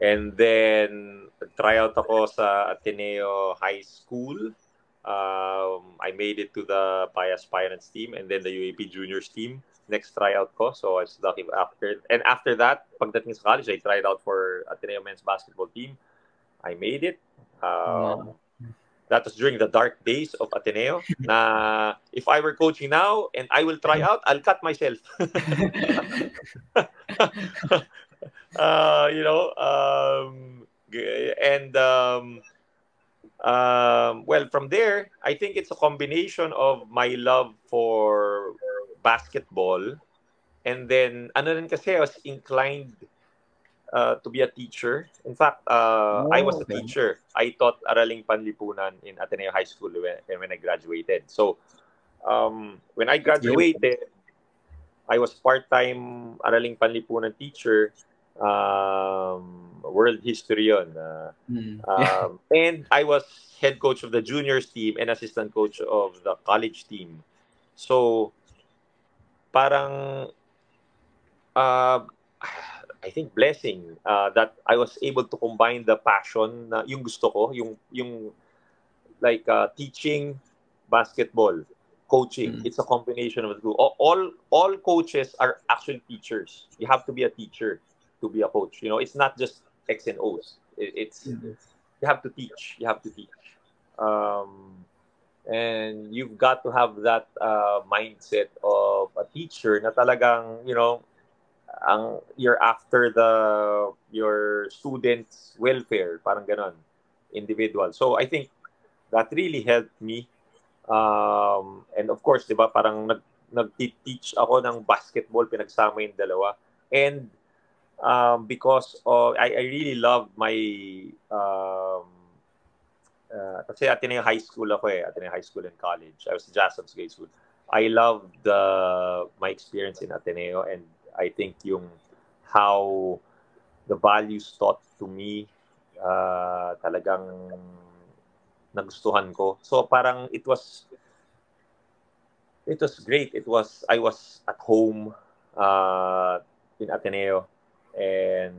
And then, try out ako sa Ateneo High School um, I made it to the Pi Aspirants team and then the UAAP Juniors team. Next tryout ko. So I was lucky after. And after that, pagdating sa college, I tried out for Ateneo men's basketball team. I made it. Um, that was during the dark days of Ateneo. Na if I were coaching now and I will try out, I'll cut myself. uh, you know, um, and um, well, from there, I think it's a combination of my love for basketball and then ano rin kasi I was inclined uh, to be a teacher. In fact, uh, oh, I was a okay. teacher. I taught Araling Panlipunan in Ateneo High School when, when I graduated. So, um, when I graduated, I was part-time Araling Panlipunan teacher. Um, world history. Uh, mm. um, and I was head coach of the juniors team and assistant coach of the college team. So, parang uh, I think blessing uh, that I was able to combine the passion na yung gusto ko, yung yung like uh, teaching basketball, coaching. Mm. It's a combination of the two. All all coaches are actually teachers. You have to be a teacher to be a coach. You know, it's not just X and O's. It's mm-hmm. you have to teach. You have to teach. Um, and you've got to have that uh, mindset of a teacher na talagang, you know, ang you're after the your students welfare parang ganon individual so i think that really helped me um, and of course 'di ba parang nag nag-teach ako ng basketball pinagsama yung dalawa and um, because of I, I really loved my um, uh, kasi Ateneo High School ako eh Ateneo High School and college I was a Jason's Grade School I loved the my experience in Ateneo and I think yung how the values taught to me uh, talagang nagustuhan ko. So parang it was it was great. It was I was at home uh, in Ateneo and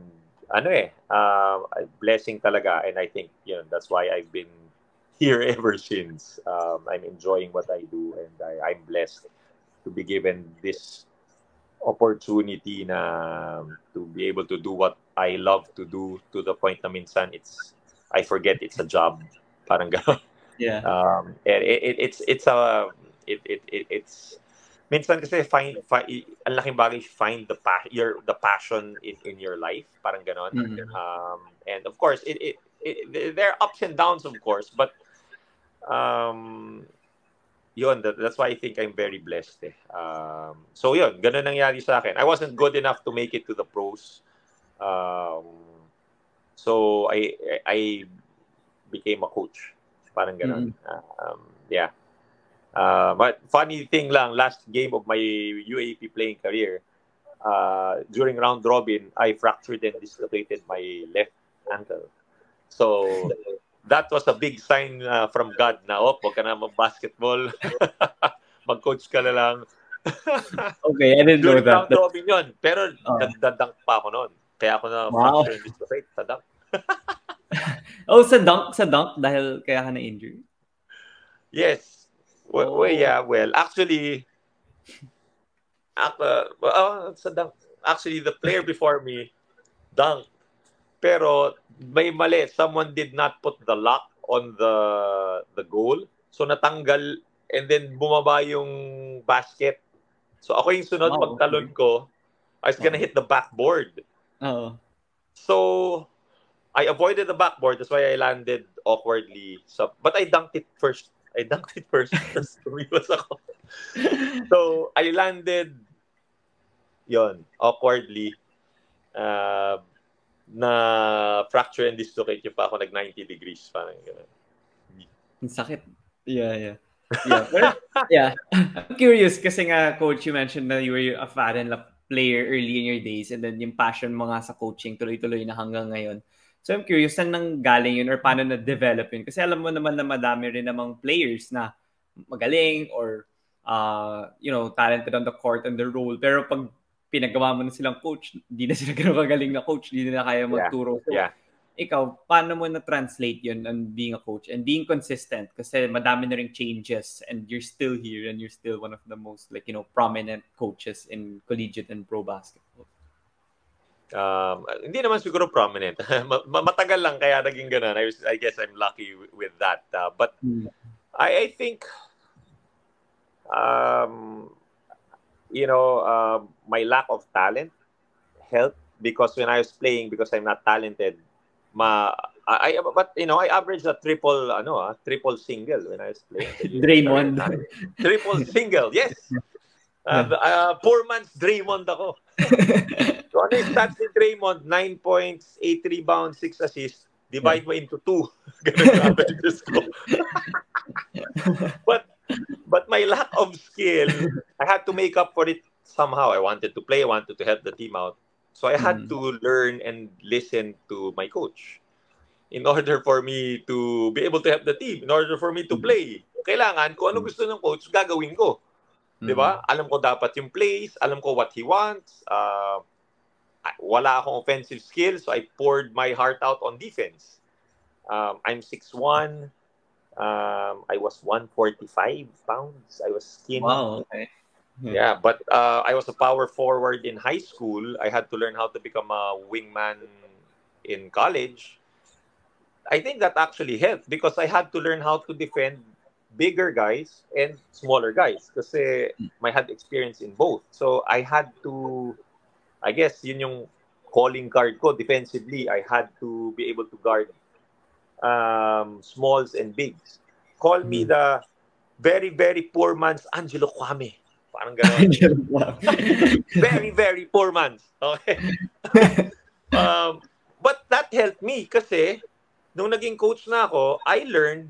ano eh uh, blessing talaga and I think you know that's why I've been here ever since. Um, I'm enjoying what I do and I, I'm blessed to be given this opportunity na to be able to do what I love to do to the point na minsan it's I forget it's a job parang gano'n. Yeah. Um it, it, it's it's a it, it, it it's minsan kasi find, find ang laking bagay find the pa, your the passion in, in your life parang gano'n. Mm-hmm. Um and of course it, it, it there are ups and downs of course but um yun, that, that's why I think I'm very blessed eh. Um, so yun, ganun nangyari sa akin. I wasn't good enough to make it to the pros. Um, so I I became a coach. Parang ganun. Mm-hmm. Um, yeah. Uh, but funny thing lang, last game of my UAAP playing career, uh, during round robin, I fractured and dislocated my left ankle. So that was a big sign uh, from God na, oh, huwag ka na mag-basketball. Mag-coach ka na lang. okay, I didn't know that. During Robin yun. Pero oh. nagdadunk pa ako noon. Kaya ako na wow. fracture and dislocate sa dunk. oh, sa dunk? Sa dunk? Dahil kaya ka na-injury? Yes. Well, oh. well, yeah, well, actually, uh, uh, sa dunk, actually, the player before me, dunk. Pero may mali. Someone did not put the lock on the the goal. So natanggal and then bumaba yung basket. So ako yung sunod oh, pagtalon ko, I was gonna oh. hit the backboard. Oo. So I avoided the backboard. That's why I landed awkwardly. So, but I dunked it first. I dunked it first. Tumiwas ako. so, I landed yon awkwardly. Uh, na fracture and dislocate yung pa ako nag 90 degrees parang gano'n. Ang sakit. Yeah, yeah. Yeah. Yeah. I'm curious kasi nga coach you mentioned na you were a fan and player early in your days and then yung passion mo nga sa coaching tuloy-tuloy na hanggang ngayon. So I'm curious saan nang galing yun or paano na-develop yun? Kasi alam mo naman na madami rin namang players na magaling or uh, you know, talented on the court and the role. Pero pag pinagawa mo na silang coach, hindi na sila ganun kagaling na coach, hindi na kaya magturo. So, yeah. ikaw, paano mo na-translate yun on being a coach and being consistent? Kasi madami na rin changes and you're still here and you're still one of the most like, you know, prominent coaches in collegiate and pro basketball. Um, hindi naman siguro prominent. Matagal lang kaya naging ganun. I, I guess I'm lucky with that. Uh, but mm. I, I think, um, you know, uh, my lack of talent helped because when I was playing, because I'm not talented, ma I, but you know I averaged a triple ano ah, triple single when I was playing. Draymond. triple single, yes. Uh, uh, poor man's Draymond ako. So ano yung stats ni Draymond? 9 points, 8 rebounds, 6 assists. Divide mo into 2. Ganun averages ko. but but my lack of skill, I had to make up for it somehow. I wanted to play, I wanted to help the team out. So I had mm. to learn and listen to my coach in order for me to be able to help the team, in order for me to mm. play. Kailangan kung ano mm. gusto ng coach, gagawin ko. Mm. 'Di ba? Alam ko dapat yung plays, alam ko what he wants. Uh, wala akong offensive skills, so I poured my heart out on defense. Um, I'm 6'1". Um, I was 145 pounds. I was skinny. Wow, okay. Hmm. Yeah, but uh, I was a power forward in high school. I had to learn how to become a wingman in college. I think that actually helped because I had to learn how to defend bigger guys and smaller guys kasi I had experience in both. So I had to, I guess yun yung calling card ko defensively. I had to be able to guard um, smalls and bigs. Call me hmm. the very, very poor man's Angelo Kwame. Parang gano'n. very, very poor man. Okay? um, but that helped me kasi nung naging coach na ako, I learned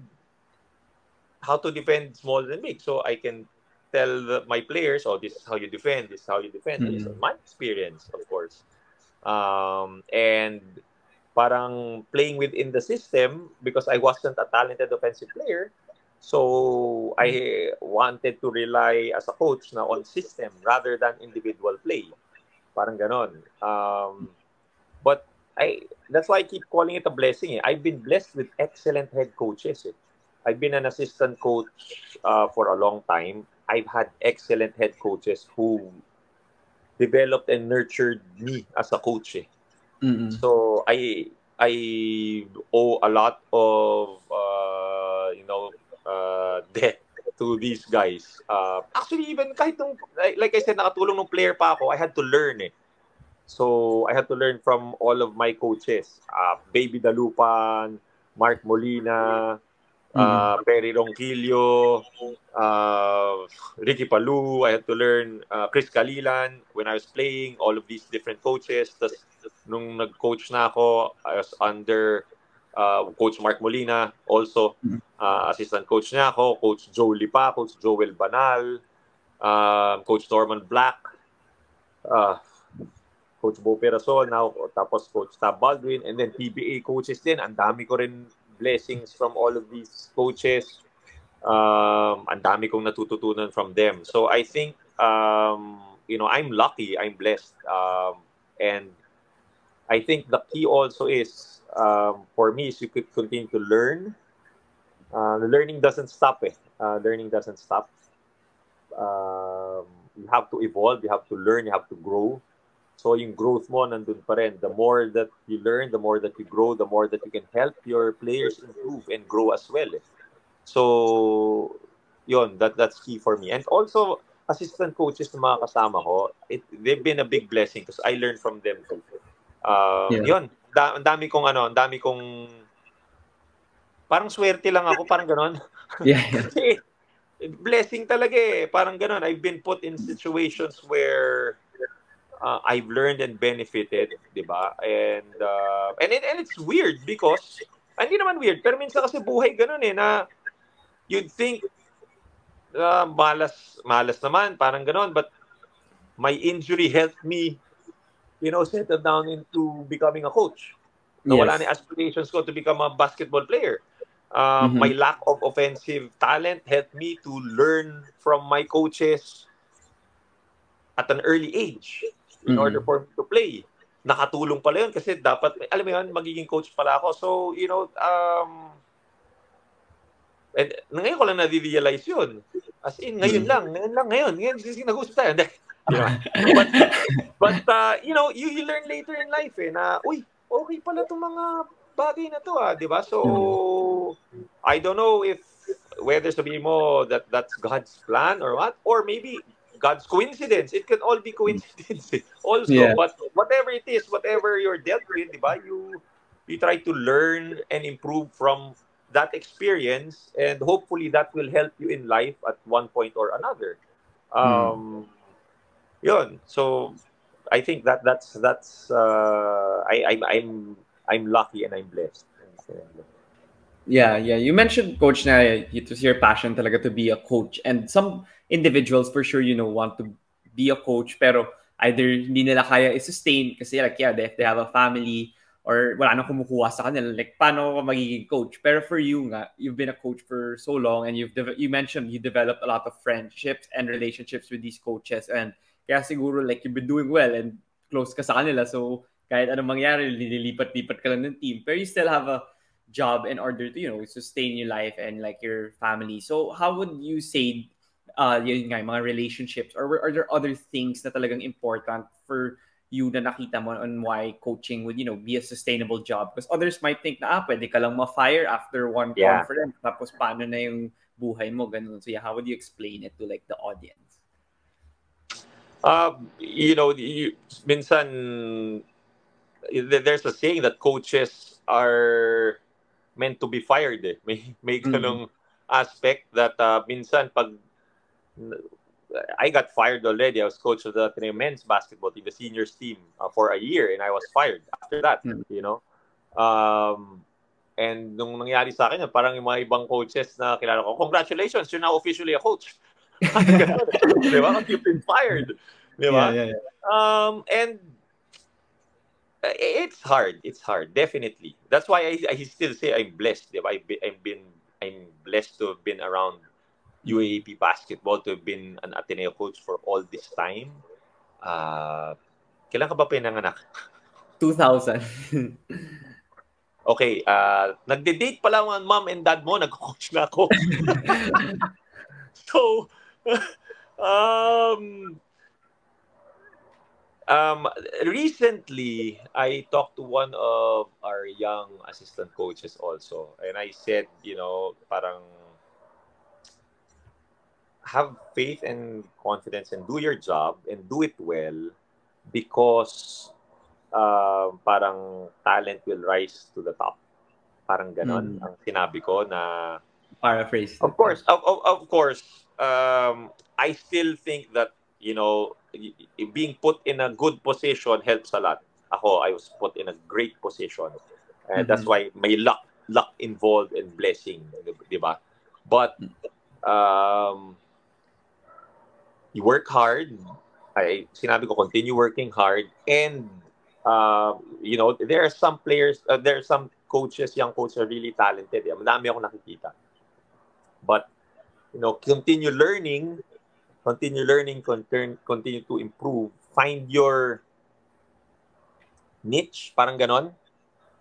how to defend small and big. So I can tell the, my players, oh, this is how you defend, this is how you defend. Mm-hmm. This is my experience, of course. Um, and parang playing within the system because I wasn't a talented offensive player, So I wanted to rely as a coach na on system rather than individual play. Parang ganon. Um, but I that's why I keep calling it a blessing. Eh. I've been blessed with excellent head coaches. Eh. I've been an assistant coach uh, for a long time. I've had excellent head coaches who developed and nurtured me as a coach. Eh. Mm-hmm. So I I owe a lot of uh, you know uh, debt to these guys. Uh, actually, even kahit nung, like I said, nakatulong ng player pa ako, I had to learn eh. So, I had to learn from all of my coaches. Uh, Baby Dalupan, Mark Molina, uh. Perry Ronquillo, uh, Ricky Palu. I had to learn uh, Chris Kalilan when I was playing, all of these different coaches. Tapos, nung nag-coach na ako, I was under uh, Coach Mark Molina, also uh, assistant coach niya ako, Coach Joe Lipa, Coach Joel Banal, uh, Coach Norman Black, uh, Coach Bo Perasol, now, tapos Coach Tab Baldwin, and then PBA coaches din. Ang dami ko rin blessings from all of these coaches. Um, ang dami kong natututunan from them. So I think, um, you know, I'm lucky, I'm blessed. Um, and I think the key also is um, for me is you could continue to learn. Uh, learning doesn't stop. Eh. Uh, learning doesn't stop. Um, you have to evolve. You have to learn. You have to grow. So yung growth mo nandun pa rin. The more that you learn, the more that you grow, the more that you can help your players improve and grow as well. Eh. So, yon that that's key for me. And also, assistant coaches na mga kasama ko, it, they've been a big blessing because I learned from them too. Uh, yeah. Yun, da, ang dami kong ano, ang dami kong parang swerte lang ako, parang ganoon. Yeah. Kasi blessing talaga eh, parang ganoon. I've been put in situations where uh, I've learned and benefited, 'di ba? And uh, and it, and it's weird because ah, hindi naman weird, pero minsan kasi buhay ganoon eh na you'd think uh, malas malas naman, parang ganoon, but my injury helped me you know, settle down into becoming a coach. No, yes. wala na aspirations ko to become a basketball player. Uh, mm-hmm. My lack of offensive talent helped me to learn from my coaches at an early age in mm-hmm. order for me to play. Nakatulong pala yun kasi dapat, alam mo yun, magiging coach pala ako. So, you know, um, and ngayon ko lang na-realize yun. As in, ngayon lang, ngayon lang, ngayon. Ngayon, kasi nag-usap tayo. Diba? but, but uh, you know, you, you learn later in life eh, na, uy, okay pala itong mga bagay na to ah, di ba? So, I don't know if whether sabihin mo that that's God's plan or what, or maybe God's coincidence. It can all be coincidence also. Yeah. But whatever it is, whatever you're dealt with, di ba? You, you try to learn and improve from that experience and hopefully that will help you in life at one point or another. Um, yun. So I think that that's that's uh, I, I I'm I'm lucky and I'm blessed. Yeah, yeah. You mentioned coach na it was your passion talaga to be a coach. And some individuals for sure you know want to be a coach pero either hindi nila kaya i-sustain kasi like yeah, they, they have a family or wala nang kumukuha sa kanila like paano ka magiging coach? Pero for you nga you've been a coach for so long and you've de- you mentioned you developed a lot of friendships and relationships with these coaches and kaya siguro like you've been doing well and close ka sa kanila. So kahit anong mangyari nililipat-lipat ka lang ng team pero you still have a job in order to you know sustain your life and like your family. So how would you say uh yun nga, mga relationships or are there other things na talagang important for you na nakita mo on why coaching would you know be a sustainable job? Because others might think na ah, pwede ka lang ma-fire after one Yeah. conference tapos paano na yung buhay mo? Ganun. So yeah how would you explain it to like the audience? Uh, you know, you, minsan there's a saying that coaches are meant to be fired. Eh. May may Mhm. ganong aspect that uh, minsan pag I got fired already. I was coach of the Ateneo men's basketball team, the seniors team, uh, for a year, and I was fired after that. Mhm. You know, um, and nung nangyari sa akin, parang yung mga ibang coaches na kilala ko, congratulations, you're now officially a coach. Di ba? You've been fired. Di ba? yeah, yeah, yeah. Um, and it's hard. It's hard, definitely. That's why I, I still say I'm blessed. I've been, I've been, I'm blessed to have been around UAAP basketball, to have been an Ateneo coach for all this time. Uh, kailan ka ba pinanganak? 2000 Okay, uh, nagde-date pa lang ang mom and dad mo, nag-coach na ako. so, um, um, recently, I talked to one of our young assistant coaches also, and I said, you know, parang have faith and confidence and do your job and do it well because uh, parang talent will rise to the top. Parang ganon Mm. ang sinabi ko na paraphrase of course, of, of, of course, um, I still think that, you know, being put in a good position helps a lot. Ako, I was put in a great position. And that's Mhm. why may luck luck involved and blessing, di- ba? But um, you work hard. I sinabi ko continue working hard and uh, you know, there are some players, uh, there are some coaches, young coaches are really talented. Madami ako nakikita. But, you know, continue learning, continue learning, continue, continue to improve, find your niche, parang ganon.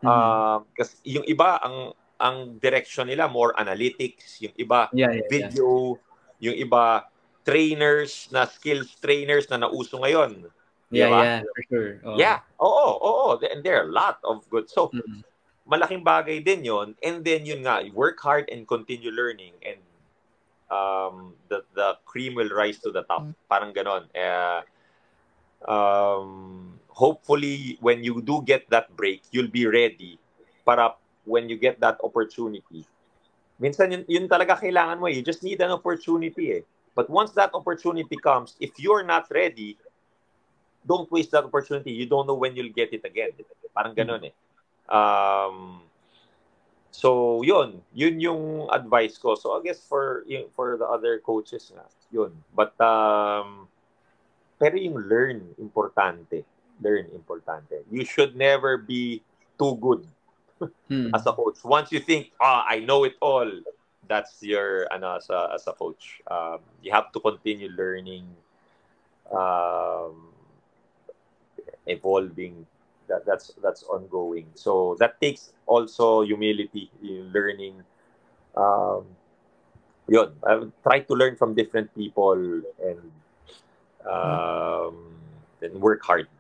Mhm. Uh, kasi yung iba, ang ang direction nila, more analytics. Yung iba, yeah, yeah, yeah. video. Yung iba, trainers na skills trainers na nauso ngayon. Yeah, Diba? yeah, for sure. Oo. Yeah. Oo, oo. And there are a lot of good. So, Mhm. malaking bagay din yon And then, yun nga, work hard and continue learning. And um, the, the cream will rise to the top. Parang ganon. Uh, um, hopefully, when you do get that break, you'll be ready para when you get that opportunity. Minsan, yun, yun talaga kailangan mo. eh. You just need an opportunity eh. But once that opportunity comes, if you're not ready, don't waste that opportunity. You don't know when you'll get it again. Parang ganon eh. Um, so, yun. Yun yung advice ko. So, I guess for for the other coaches nga, yun. But, um, pero yung learn, importante. Learn, importante. You should never be too good Hmm. as a coach. Once you think, ah, I know it all, that's your, ano, as a, as a coach. Um, you have to continue learning, um, evolving. That, that's that's ongoing. So that takes also humility, in learning. Um, yun, I try to learn from different people and um, then work hard.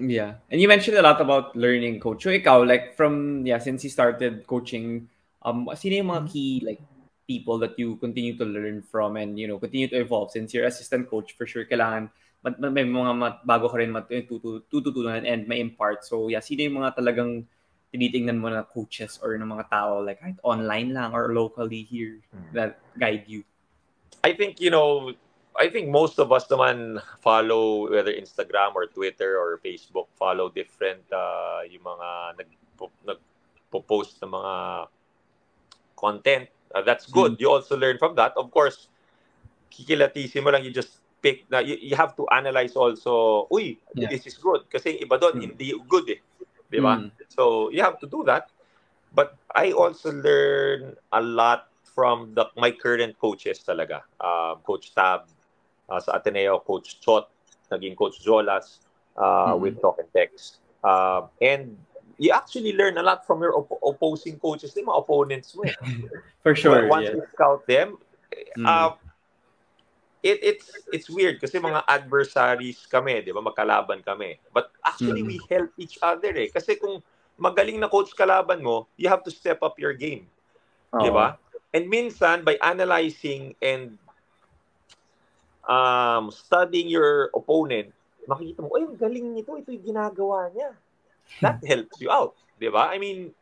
Yeah. And you mentioned a lot about learning, coach. So ikaw, like from, yeah, since you started coaching, um, sino yung mga key, like, people that you continue to learn from and, you know, continue to evolve? Since you're assistant coach, for sure, kailangan, mat, may mga mat, bago ka rin matututunan and may impart. So, yeah, sino yung mga talagang tinitingnan mo na coaches or ng mga tao, like, kahit online lang or locally here that guide you? I think, you know, I think most of us naman follow whether Instagram or Twitter or Facebook follow different uh, yung mga nag nagpo-post ng mga content. Uh, that's good. Mm. You also learn from that. Of course, kikilatisin mo lang you just pick na you, you have to analyze also, uy, Yeah. this is good kasi iba doon Mm. hindi good eh. 'Di ba? Mm. So, you have to do that. But I also learn a lot from the my current coaches talaga. Um, Coach Tab, uh, sa Ateneo, Coach Chot, naging Coach Zolas uh, Mhm. with Talk 'N Text. Um, and you actually learn a lot from your op- opposing coaches, yung mga opponents mo. eh. For sure. Once yeah. you scout them, Mm. uh, it, it's it's weird kasi mga adversaries kami, di ba? Magkalaban kami. But actually, Mm. we help each other eh. Kasi kung magaling na coach kalaban mo, you have to step up your game. Di ba? And minsan, by analyzing and um, studying your opponent, makikita mo, ay, ang galing nito, ito yung ginagawa niya. That helps you out. Di ba? I mean,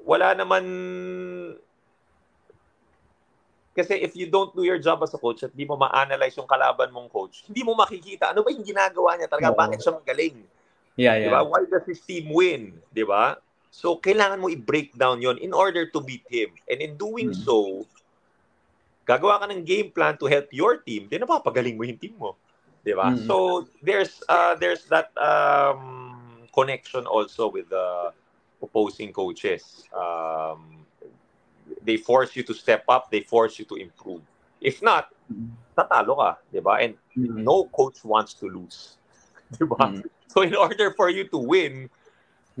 wala naman... Kasi if you don't do your job as a coach at di mo ma-analyze yung kalaban mong coach, hindi mo makikita ano ba yung ginagawa niya talaga, Oo. bakit siya magaling. Yeah, Di yeah. ba? Why does his team win? Di ba? So, kailangan mo i-break down yon in order to beat him. And in doing Mm. so, gagawa ka ng game plan to help your team, di napapagaling mo yung team mo. Di ba? Mm. So, there's uh, there's that um, connection also with the opposing coaches. Um, they force you to step up, they force you to improve. If not, tatalo ka, di ba? And Mm. no coach wants to lose. Di ba? Mm. So in order for you to win,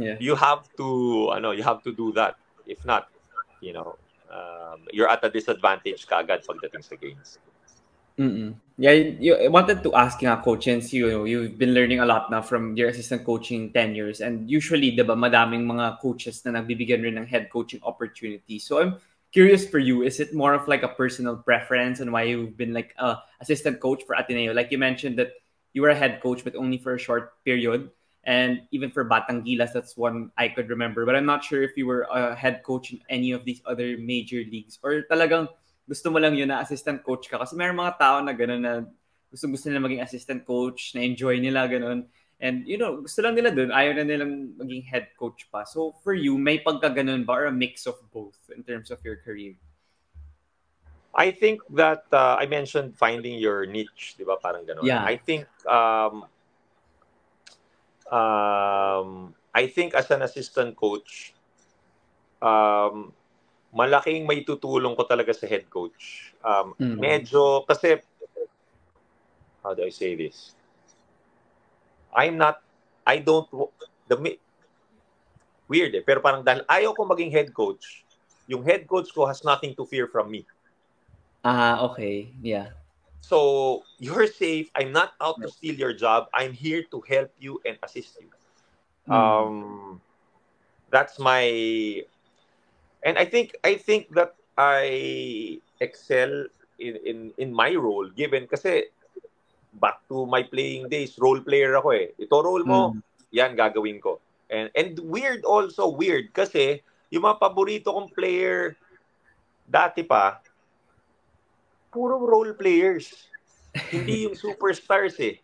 Yeah. you have to ano, you have to do that. If not, you know, um, you're at a disadvantage kagad pagdating sa games. Mm-mm. Yeah, you, I wanted to ask nga, coach, since you, you've been learning a lot now from your assistant coaching tenures, and usually, di ba, madaming mga coaches na nagbibigyan rin ng head coaching opportunity. So I'm curious for you, is it more of like a personal preference and why you've been like a assistant coach for Ateneo? Like you mentioned that you were a head coach, but only for a short period. And even for Batang Gilas, that's one I could remember. But I'm not sure if you were a head coach in any of these other major leagues or talagang gusto mo lang yun na assistant coach ka. Kasi may mga tao na gano'n na gusto gusto nila maging assistant coach, na enjoy nila gano'n. And you know, gusto lang nila dun, ayaw na nilang maging head coach pa. So for you, may pagka ganun ba or a mix of both in terms of your career? I think that uh, I mentioned finding your niche, di ba? Parang gano'n. Yeah. I think um, um, I think as an assistant coach, um, malaking may tutulong ko talaga sa head coach. Um, Mm. Medyo, kasi, how do I say this? I'm not, I don't, the, weird eh, pero parang dahil ayaw ko maging head coach, yung head coach ko has nothing to fear from me. Ah, okay. Yeah. So you're safe. I'm not out to steal your job. I'm here to help you and assist you. Mm. Um, that's my, and I think I think that I excel in in in my role given kasi back to my playing days, role player ako eh. Ito role mo, Mm. yan gagawin ko. And and weird also weird kasi yung mga paborito kong player dati pa puro role players. Hindi yung superstars eh.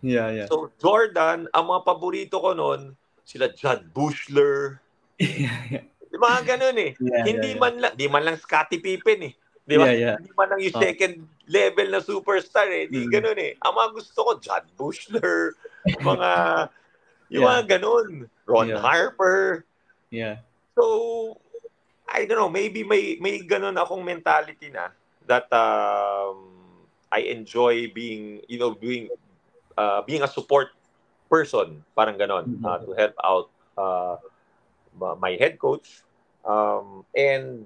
Yeah, yeah. So Jordan, ang mga paborito ko noon, sila Judd Bushler, yeah, di mga ganun eh. yeah, hindi yeah. man lang, di man lang Scottie Pippen eh. Di ba? Yeah, yeah. Hindi man lang yung Oh. second level na superstar eh. Di Mm. ganun eh. Ang mga gusto ko, Judd Bushler, mga, yung Yeah. mga ganun. Ron Yeah. Harper. Yeah. So, I don't know, maybe may may ganun akong mentality na that um, I enjoy being, you know, being uh, being a support person, parang ganon, Mhm. uh, to help out uh, my head coach. Um, and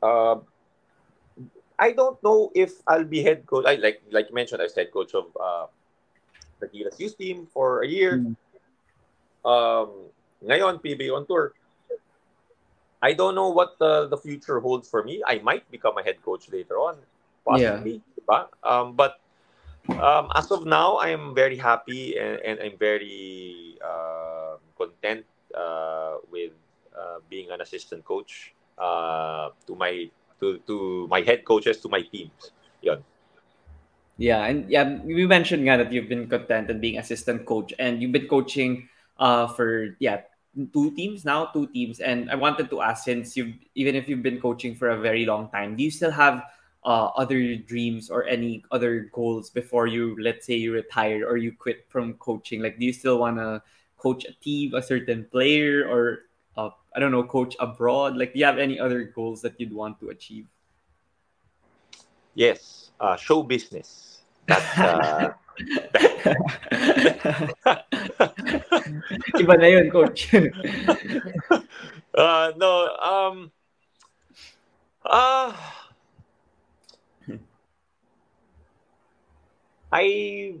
uh, I don't know if I'll be head coach. I like like you mentioned, I was head coach of uh, the Gilas youth team for a year. Mm. Um, ngayon, PB on tour. I don't know what the, the future holds for me. I might become a head coach later on, possibly. diba? Um, but um, as of now, I'm very happy and, and I'm very uh, content uh, with uh, being an assistant coach uh, to my to, to my head coaches to my teams. Yun. Yeah, and yeah, you mentioned nga that you've been content and being assistant coach, and you've been coaching uh for yeah two teams now, two teams. And I wanted to ask, since you even if you've been coaching for a very long time, do you still have uh, other dreams or any other goals before you, let's say, you retire or you quit from coaching? Like, do you still want to coach a team, a certain player, or uh, I don't know, coach abroad? Like, do you have any other goals that you'd want to achieve? Yes, uh, show business. That's uh, Iba na yun, coach. uh, no, um, uh, I,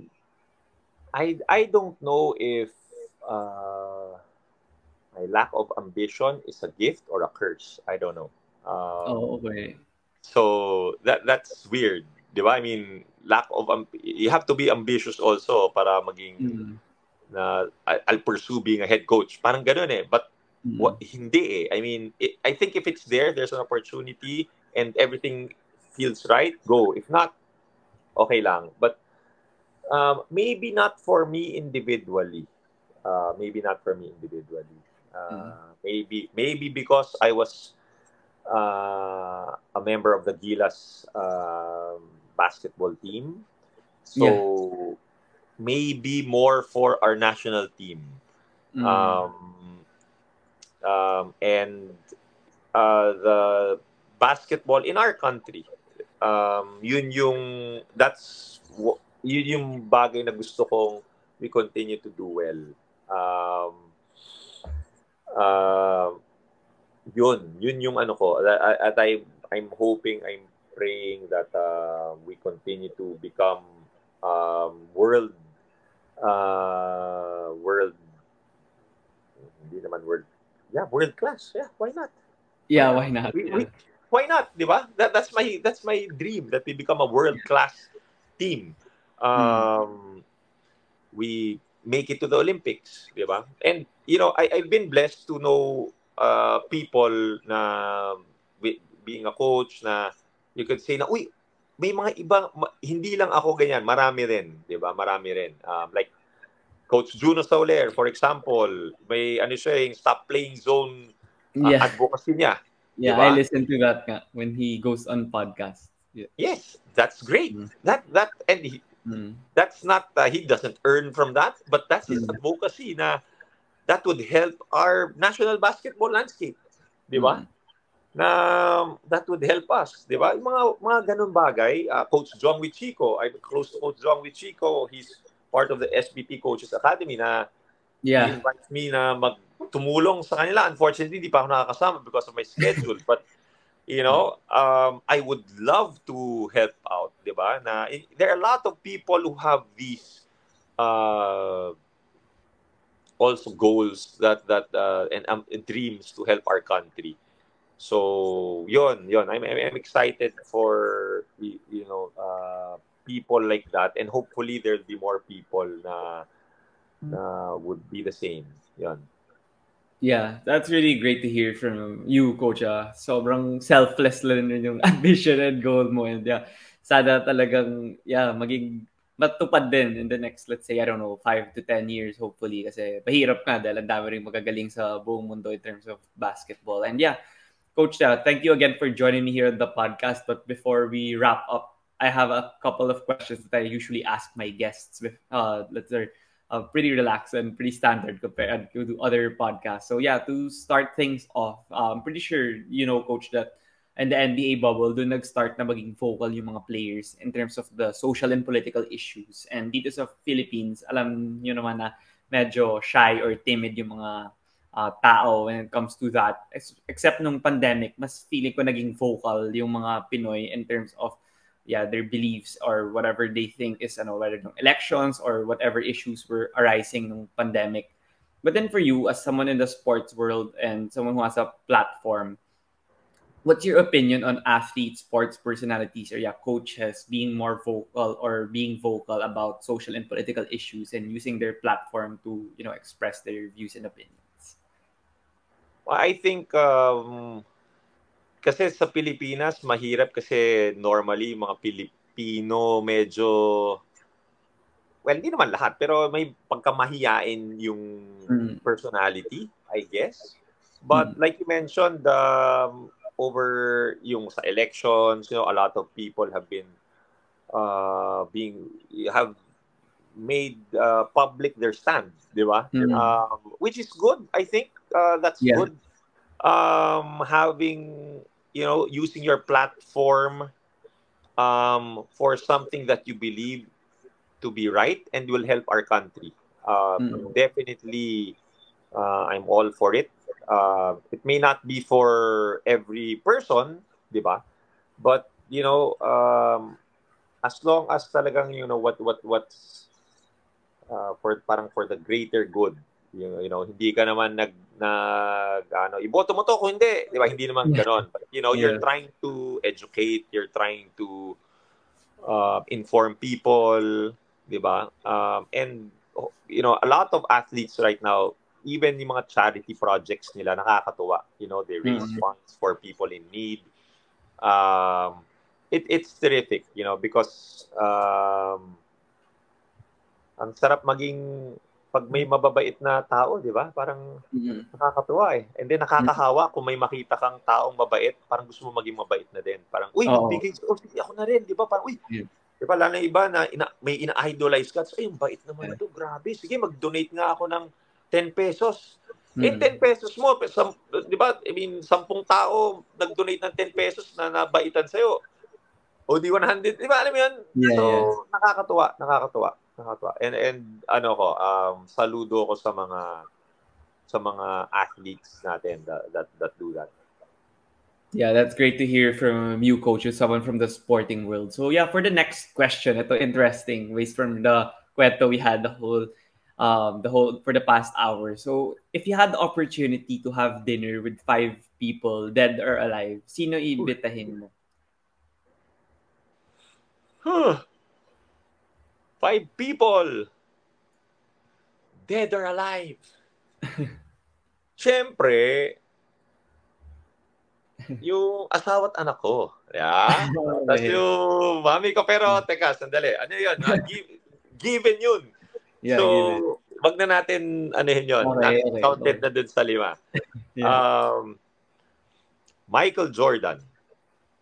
I, I don't know if uh, my lack of ambition is a gift or a curse. I don't know. Um, oh, okay. So that that's weird, di ba? I mean, lack of um, you have to be ambitious also para maging Mm. na I'll pursue being a head coach. Parang ganun eh. But Mm. what hindi eh. I mean, it, I think if it's there, there's an opportunity and everything feels right, go. If not, okay lang. But um, maybe not for me individually. Uh, maybe not for me individually. Uh, Maybe maybe because I was uh, a member of the Gilas um, basketball team. So maybe more for our national team. Mm. Um, um, and uh, the basketball in our country, um, yun yung, that's, yun yung bagay na gusto kong we continue to do well. Um, uh, yun, yun yung ano ko. At I, I'm hoping, I'm praying that uh, we continue to become um, world uh, world hindi naman world yeah world class yeah why not yeah, why not? we, we, why not di ba that, that's my that's my dream that we become a world class team um we make it to the olympics di ba and you know I, i've been blessed to know uh, people na being a coach na you could say na uy may mga ibang hindi lang ako ganyan marami rin di ba marami rin um, like Coach Juno Soler, for example, may ano siya yung stop playing zone uh, Yeah, advocacy niya. yeah, diba? I listen to that nga when he goes on podcast. Yeah. Yes, that's great. Mm. That that and he, Mm. that's not uh, he doesn't earn from that, but that's his Mm. advocacy na that would help our national basketball landscape, di ba? Mm. Na that would help us, di ba? Mga mga ganun bagay, uh, Coach John Wichico, I'm close to Coach John Wichico. He's part of the SBP Coaches Academy na he Yeah. invites me na magtumulong sa kanila. Unfortunately, hindi pa ako nakakasama because of my schedule. But, you know, um, I would love to help out, di ba? Na, there are a lot of people who have these uh, also goals that that uh, and, um, and dreams to help our country. So, yon, yon. I'm, I'm excited for, you know, uh, people like that. And hopefully, there'll be more people na na would be the same. Yan. Yeah, that's really great to hear from you, Coach. ah. Sobrang selfless lang rin yung ambition and goal mo. And yeah, sana talagang, yeah, maging matupad din in the next, let's say, I don't know, five to 10 years, hopefully. Kasi mahirap nga dahil ang dami rin magagaling sa buong mundo in terms of basketball. And yeah, Coach, ah, thank you again for joining me here on the podcast. But before we wrap up, I have a couple of questions that I usually ask my guests. With, uh, let's say, uh, pretty relaxed and pretty standard compared to other podcasts. So yeah, to start things off, I'm pretty sure you know, Coach, that in the NBA bubble, doon nag-start na maging vocal yung mga players in terms of the social and political issues. And dito sa Philippines, alam nyo naman na medyo shy or timid yung mga uh, tao when it comes to that. Except nung pandemic, mas feeling ko naging vocal yung mga Pinoy in terms of yeah, their beliefs or whatever they think is ano, whether ng elections or whatever issues were arising nung pandemic. But then for you, as someone in the sports world and someone who has a platform, what's your opinion on athletes, sports personalities, or yeah, coaches being more vocal or being vocal about social and political issues and using their platform to you know express their views and opinions? Well, I think um, kasi sa Pilipinas mahirap kasi normally mga Pilipino medyo well, hindi naman lahat pero may pagkamahiyain yung mm. personality, I guess. But mm. like you mentioned um, over yung sa elections, you know, a lot of people have been uh, being have made uh, public their stand, di ba? Mm. Um, which is good, I think uh, that's yeah. good. Um, having you know using your platform um, for something that you believe to be right and will help our country. Uh, mm. Definitely, uh, I'm all for it. Uh, it may not be for every person, di ba? But you know, um, as long as talagang you know what what what's uh, for parang for the greater good, You, you know, hindi ka naman nag nag ano, iboto mo to kung hindi, 'di ba? Hindi naman ganoon. But you know, yeah. you're trying to educate, you're trying to uh, inform people, 'di ba? Um, and you know, a lot of athletes right now, even yung mga charity projects nila nakakatuwa. You know, they raise mm-hmm. funds for people in need. Um, it it's terrific, you know, because um, ang sarap maging pag may mababait na tao, di ba? Parang mm-hmm. nakakatuwa eh. And then nakakahawa kung may makita kang taong mabait, parang gusto mo maging mabait na din. Parang, uy, oh. bigay, oh, ako na rin, di ba? Parang, uy, yeah. di ba, lalo iba na ina, may ina-idolize ka. So, ay, bait naman yeah. ito, grabe. Sige, mag-donate nga ako ng 10 pesos. Mm-hmm. Eh, 10 pesos mo, sam, di ba, I mean, 10 tao nag-donate ng 10 pesos na nabaitan sa'yo. O di 100, di ba, alam mo yun? Yeah, so, yeah. nakakatuwa, nakakatuwa. Nakakatuwa. And and ano ko, um saludo ko sa mga sa mga athletes natin that that, that do that. Yeah, that's great to hear from you, coach, someone from the sporting world. So yeah, for the next question, ito interesting, based from the kwento we had the whole um the whole for the past hour. So if you had the opportunity to have dinner with five people, dead or alive, sino ibitahin mo? Huh five people dead or alive. Siyempre, yung asawa at anak ko. Yeah? Tapos yung mami ko. Pero, teka, sandali. Ano yun? Uh, give, given yun. Yeah, so, given. wag na natin anuhin yun. Okay, okay, counted okay. na dun sa lima. yeah. um, Michael Jordan.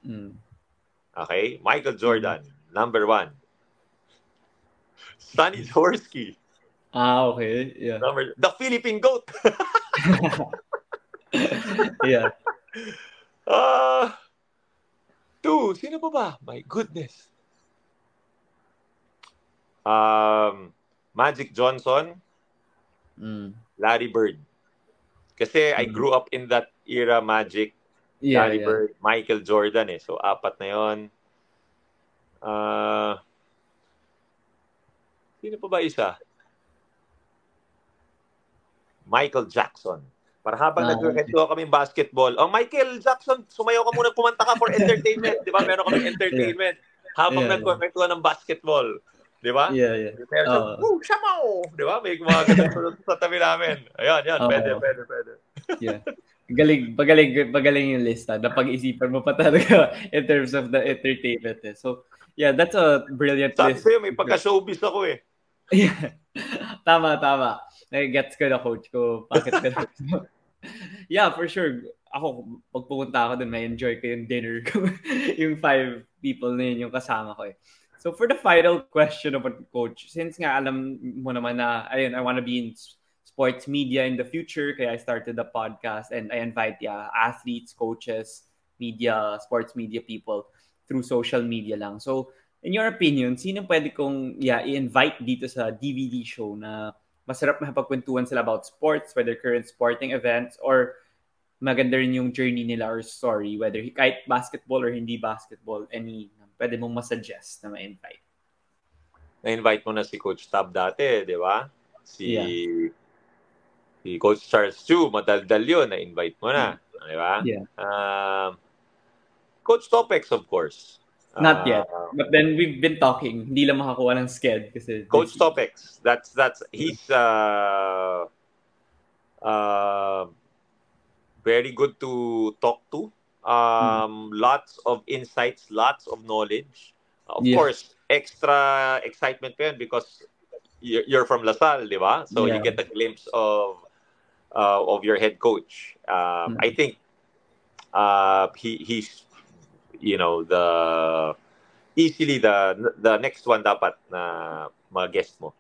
Mm. Okay? Michael Jordan. Number one. Sonny Jaworski. Ah, okay. Yeah. Number, the Philippine goat. yeah. Uh, two, sino pa ba? My goodness. Um, Magic Johnson. Mm. Larry Bird. Kasi mm. I grew up in that era, Magic, yeah, Larry yeah. Bird, Michael Jordan eh. So, apat na yon. Uh, Sino pa ba isa? Michael Jackson. Para habang ah, nagkwentuhan kami basketball, oh Michael Jackson, sumayaw ka muna, kumanta ka for entertainment. Di ba? Meron kami entertainment. Habang yeah, nagkwentuhan ng basketball. Di ba? Yeah, yeah. Pero uh, oh, shamo! Di ba? May mga ganun sa tabi namin. Ayan, yan. Uh, pwede, pwede, pwede. yeah. Galing, pagaling, pagaling yung lista. Napag-isipan mo pa talaga in terms of the entertainment. Eh. So, yeah, that's a brilliant Sabi list. Sabi sa'yo, may pagka-showbiz ako eh. Yeah. tama, tama. Nag-gets ko na coach ko. Bakit ka Yeah, for sure. Ako, pag pumunta ako dun, may enjoy ko yung dinner ko. yung five people na yun yung kasama ko eh. So for the final question of coach, since nga alam mo naman na, ayun, I want to be in sports media in the future, kaya I started the podcast and I invite yeah, athletes, coaches, media, sports media people through social media lang. So in your opinion, sino pwede kong yeah, i-invite dito sa DVD show na masarap makipagkwentuhan sila about sports, whether current sporting events, or maganda rin yung journey nila or story, whether kahit basketball or hindi basketball, any, pwede mong masuggest na ma-invite. Na-invite mo na si Coach Tab dati, di ba? Si, Yeah. si Coach Charles Chu, madaldal yun, na-invite mo na. Di ba? Yeah. Um, Coach Topex, of course. Not Uh, yet. But then we've been talking. Hindi lang makakuha ng sked kasi Coach. Topex. That's that's he's uh uh very good to talk to. Um lots of insights, lots of knowledge. Of Yeah. course, extra excitement pa yun because you're, from LaSalle, di ba? So you get a glimpse of uh, of your head coach. Um, Mm. I think uh, he he's you know the easily the the next one dapat na mag-guest mo.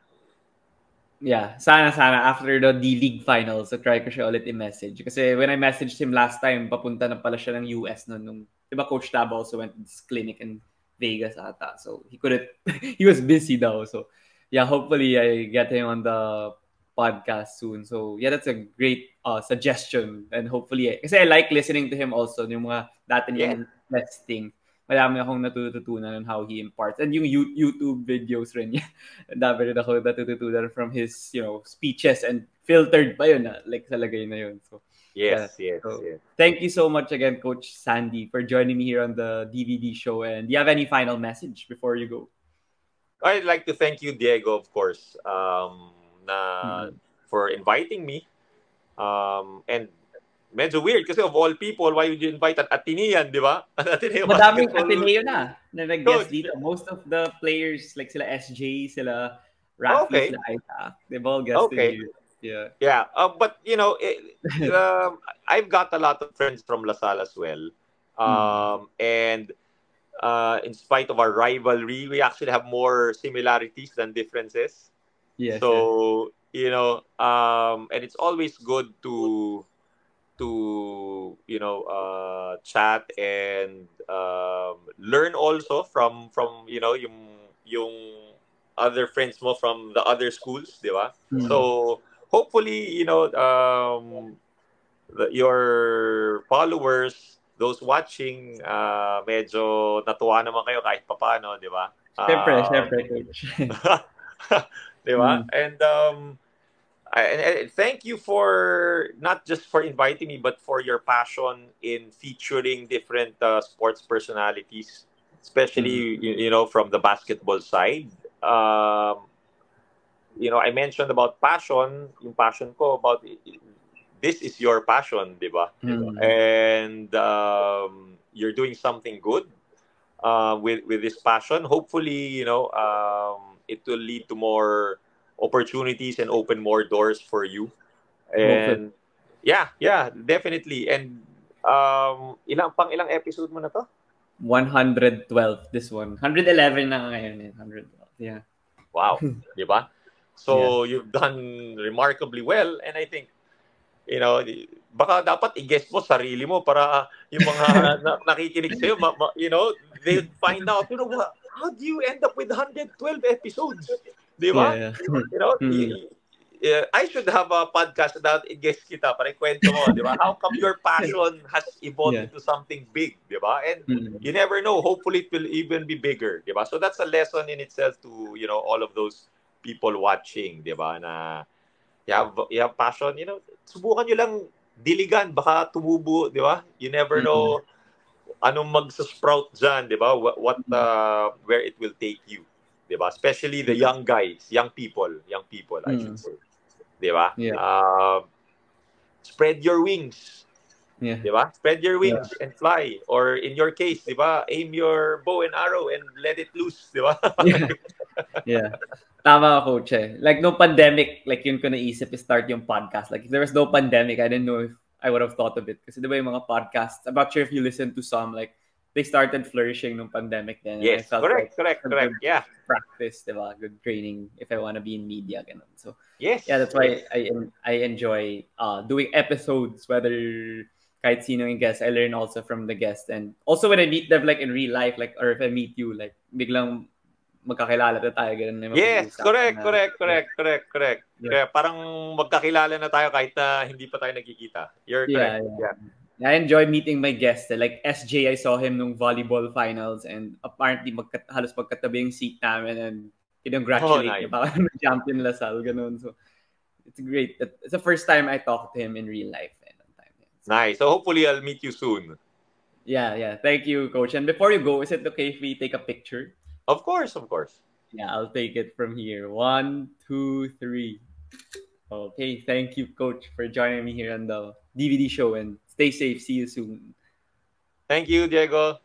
Yeah, sana sana after the D-League finals, so try ko siya ulit i-message. Kasi when I messaged him last time, papunta na pala siya ng US noon. Nung, di ba Coach Tab also went to this clinic in Vegas ata. So he couldn't, he was busy daw. So yeah, hopefully I get him on the podcast soon. So yeah, that's a great uh, suggestion. And hopefully, kasi I like listening to him also. Yung mga dati niyang testing. Marami akong natututunan on how he imparts. And yung YouTube videos rin niya. Dami rin ako natututunan from his, you know, speeches and filtered pa yun, ah, like sa lagay na yun. So, Yes, yes, So- yes. thank you so much again, Coach Sandy, for joining me here on the DVD show. And do you have any final message before you go? I'd like to thank you, Diego, of course, um, na Mhm. for inviting me. Um, and medyo weird kasi of all people, why would you invite an Atenean, di ba? An Ateneo Madaming Ateneo na na nag-guest dito. Most of the players, like sila SJ, sila Rafi, Okay. sila Isaac, they've all guested Okay. here. Yeah. Yeah, uh, but you know, it, um, I've got a lot of friends from LaSalle as well, um, and uh, in spite of our rivalry, we actually have more similarities than differences. Yes. so you know, um, and it's always good to to you know uh, chat and um, learn also from from you know yung yung other friends mo from the other schools, di ba? Mm. So hopefully, you know, um, the, your followers, those watching, uh, medyo natuwa naman kayo kahit papano, di ba? Siyempre, Um, siyempre, Coach. di ba? Mm. And um, I, and, and thank you for not just for inviting me, but for your passion in featuring different uh, sports personalities, especially Mm-hmm. you, you know from the basketball side. Um, you know, I mentioned about passion, yung passion ko about this is your passion, di ba? Mm. and um, you're doing something good uh, with with this passion. Hopefully, you know, um, it will lead to more opportunities and open more doors for you. And yeah, yeah, definitely. And um, ilang pang ilang episode mo na to? 112, this one. 111 na ngayon. eh. 112. Yeah. Wow, di ba? So you've done remarkably well, and I think you know, baka dapat i-guess mo sarili mo para yung mga na, nakikinig sa'yo, ma, ma, you know, they find out, you know, what, how do you end up with 112 episodes? Di ba? Yeah, yeah. You know, y- I should have a podcast about i-guess kita para ikwento mo, di ba? How come your passion has evolved Yeah. into something big, di ba? And Mm. you never know. Hopefully, it will even be bigger, di ba? So that's a lesson in itself to, you know, all of those people watching, di ba? Na you have, you have passion, you know, subukan nyo lang diligan, baka tumubo, di ba? You never know anong mag-sprout dyan, di ba? What, what uh, where it will take you, di ba? Especially the young guys, young people, young people, I should Mm. say. Di ba? Yeah. Uh, spread your wings, Yeah. Di ba? Spread your wings and fly. Or in your case, di ba? Aim your bow and arrow and let it loose, di ba? yeah. yeah. Tama coach eh. Like, no pandemic, like yun ko naisip i-start yung podcast. Like, if there was no pandemic, I didn't know if I would have thought of it. Kasi di ba yung mga podcasts, I'm not sure if you listen to some, like, they started flourishing nung pandemic then. yes, correct, like correct, correct. Yeah. practice, di ba? Good training if I want to be in media. Ganun. So, Yes. yeah, that's why I I enjoy uh, doing episodes, whether kahit sino yung guest, I learn also from the guest. And also when I meet them like in real life, like or if I meet you, like biglang magkakilala na tayo. Ganun na Yes, correct, na- correct, correct, correct, correct. Yeah. Kaya parang magkakilala na tayo kahit na hindi pa tayo nagkikita. You're Yeah, correct. yeah. I enjoy meeting my guests. Like SJ, I saw him nung volleyball finals and apparently magka, halos magkatabi yung seat namin and congratulate Oh, nice. niya. Parang champion Lasal, ganun. So, it's great. It's the first time I talked to him in real life. eh, nung time. So, Nice. So hopefully I'll meet you soon. yeah, yeah. Thank you, coach. And before you go, is it okay if we take a picture? Of course, of course. Yeah, I'll take it from here. One, two, three. Okay, thank you, coach, for joining me here on the DVD show and stay safe. See you soon. Thank you, Diego.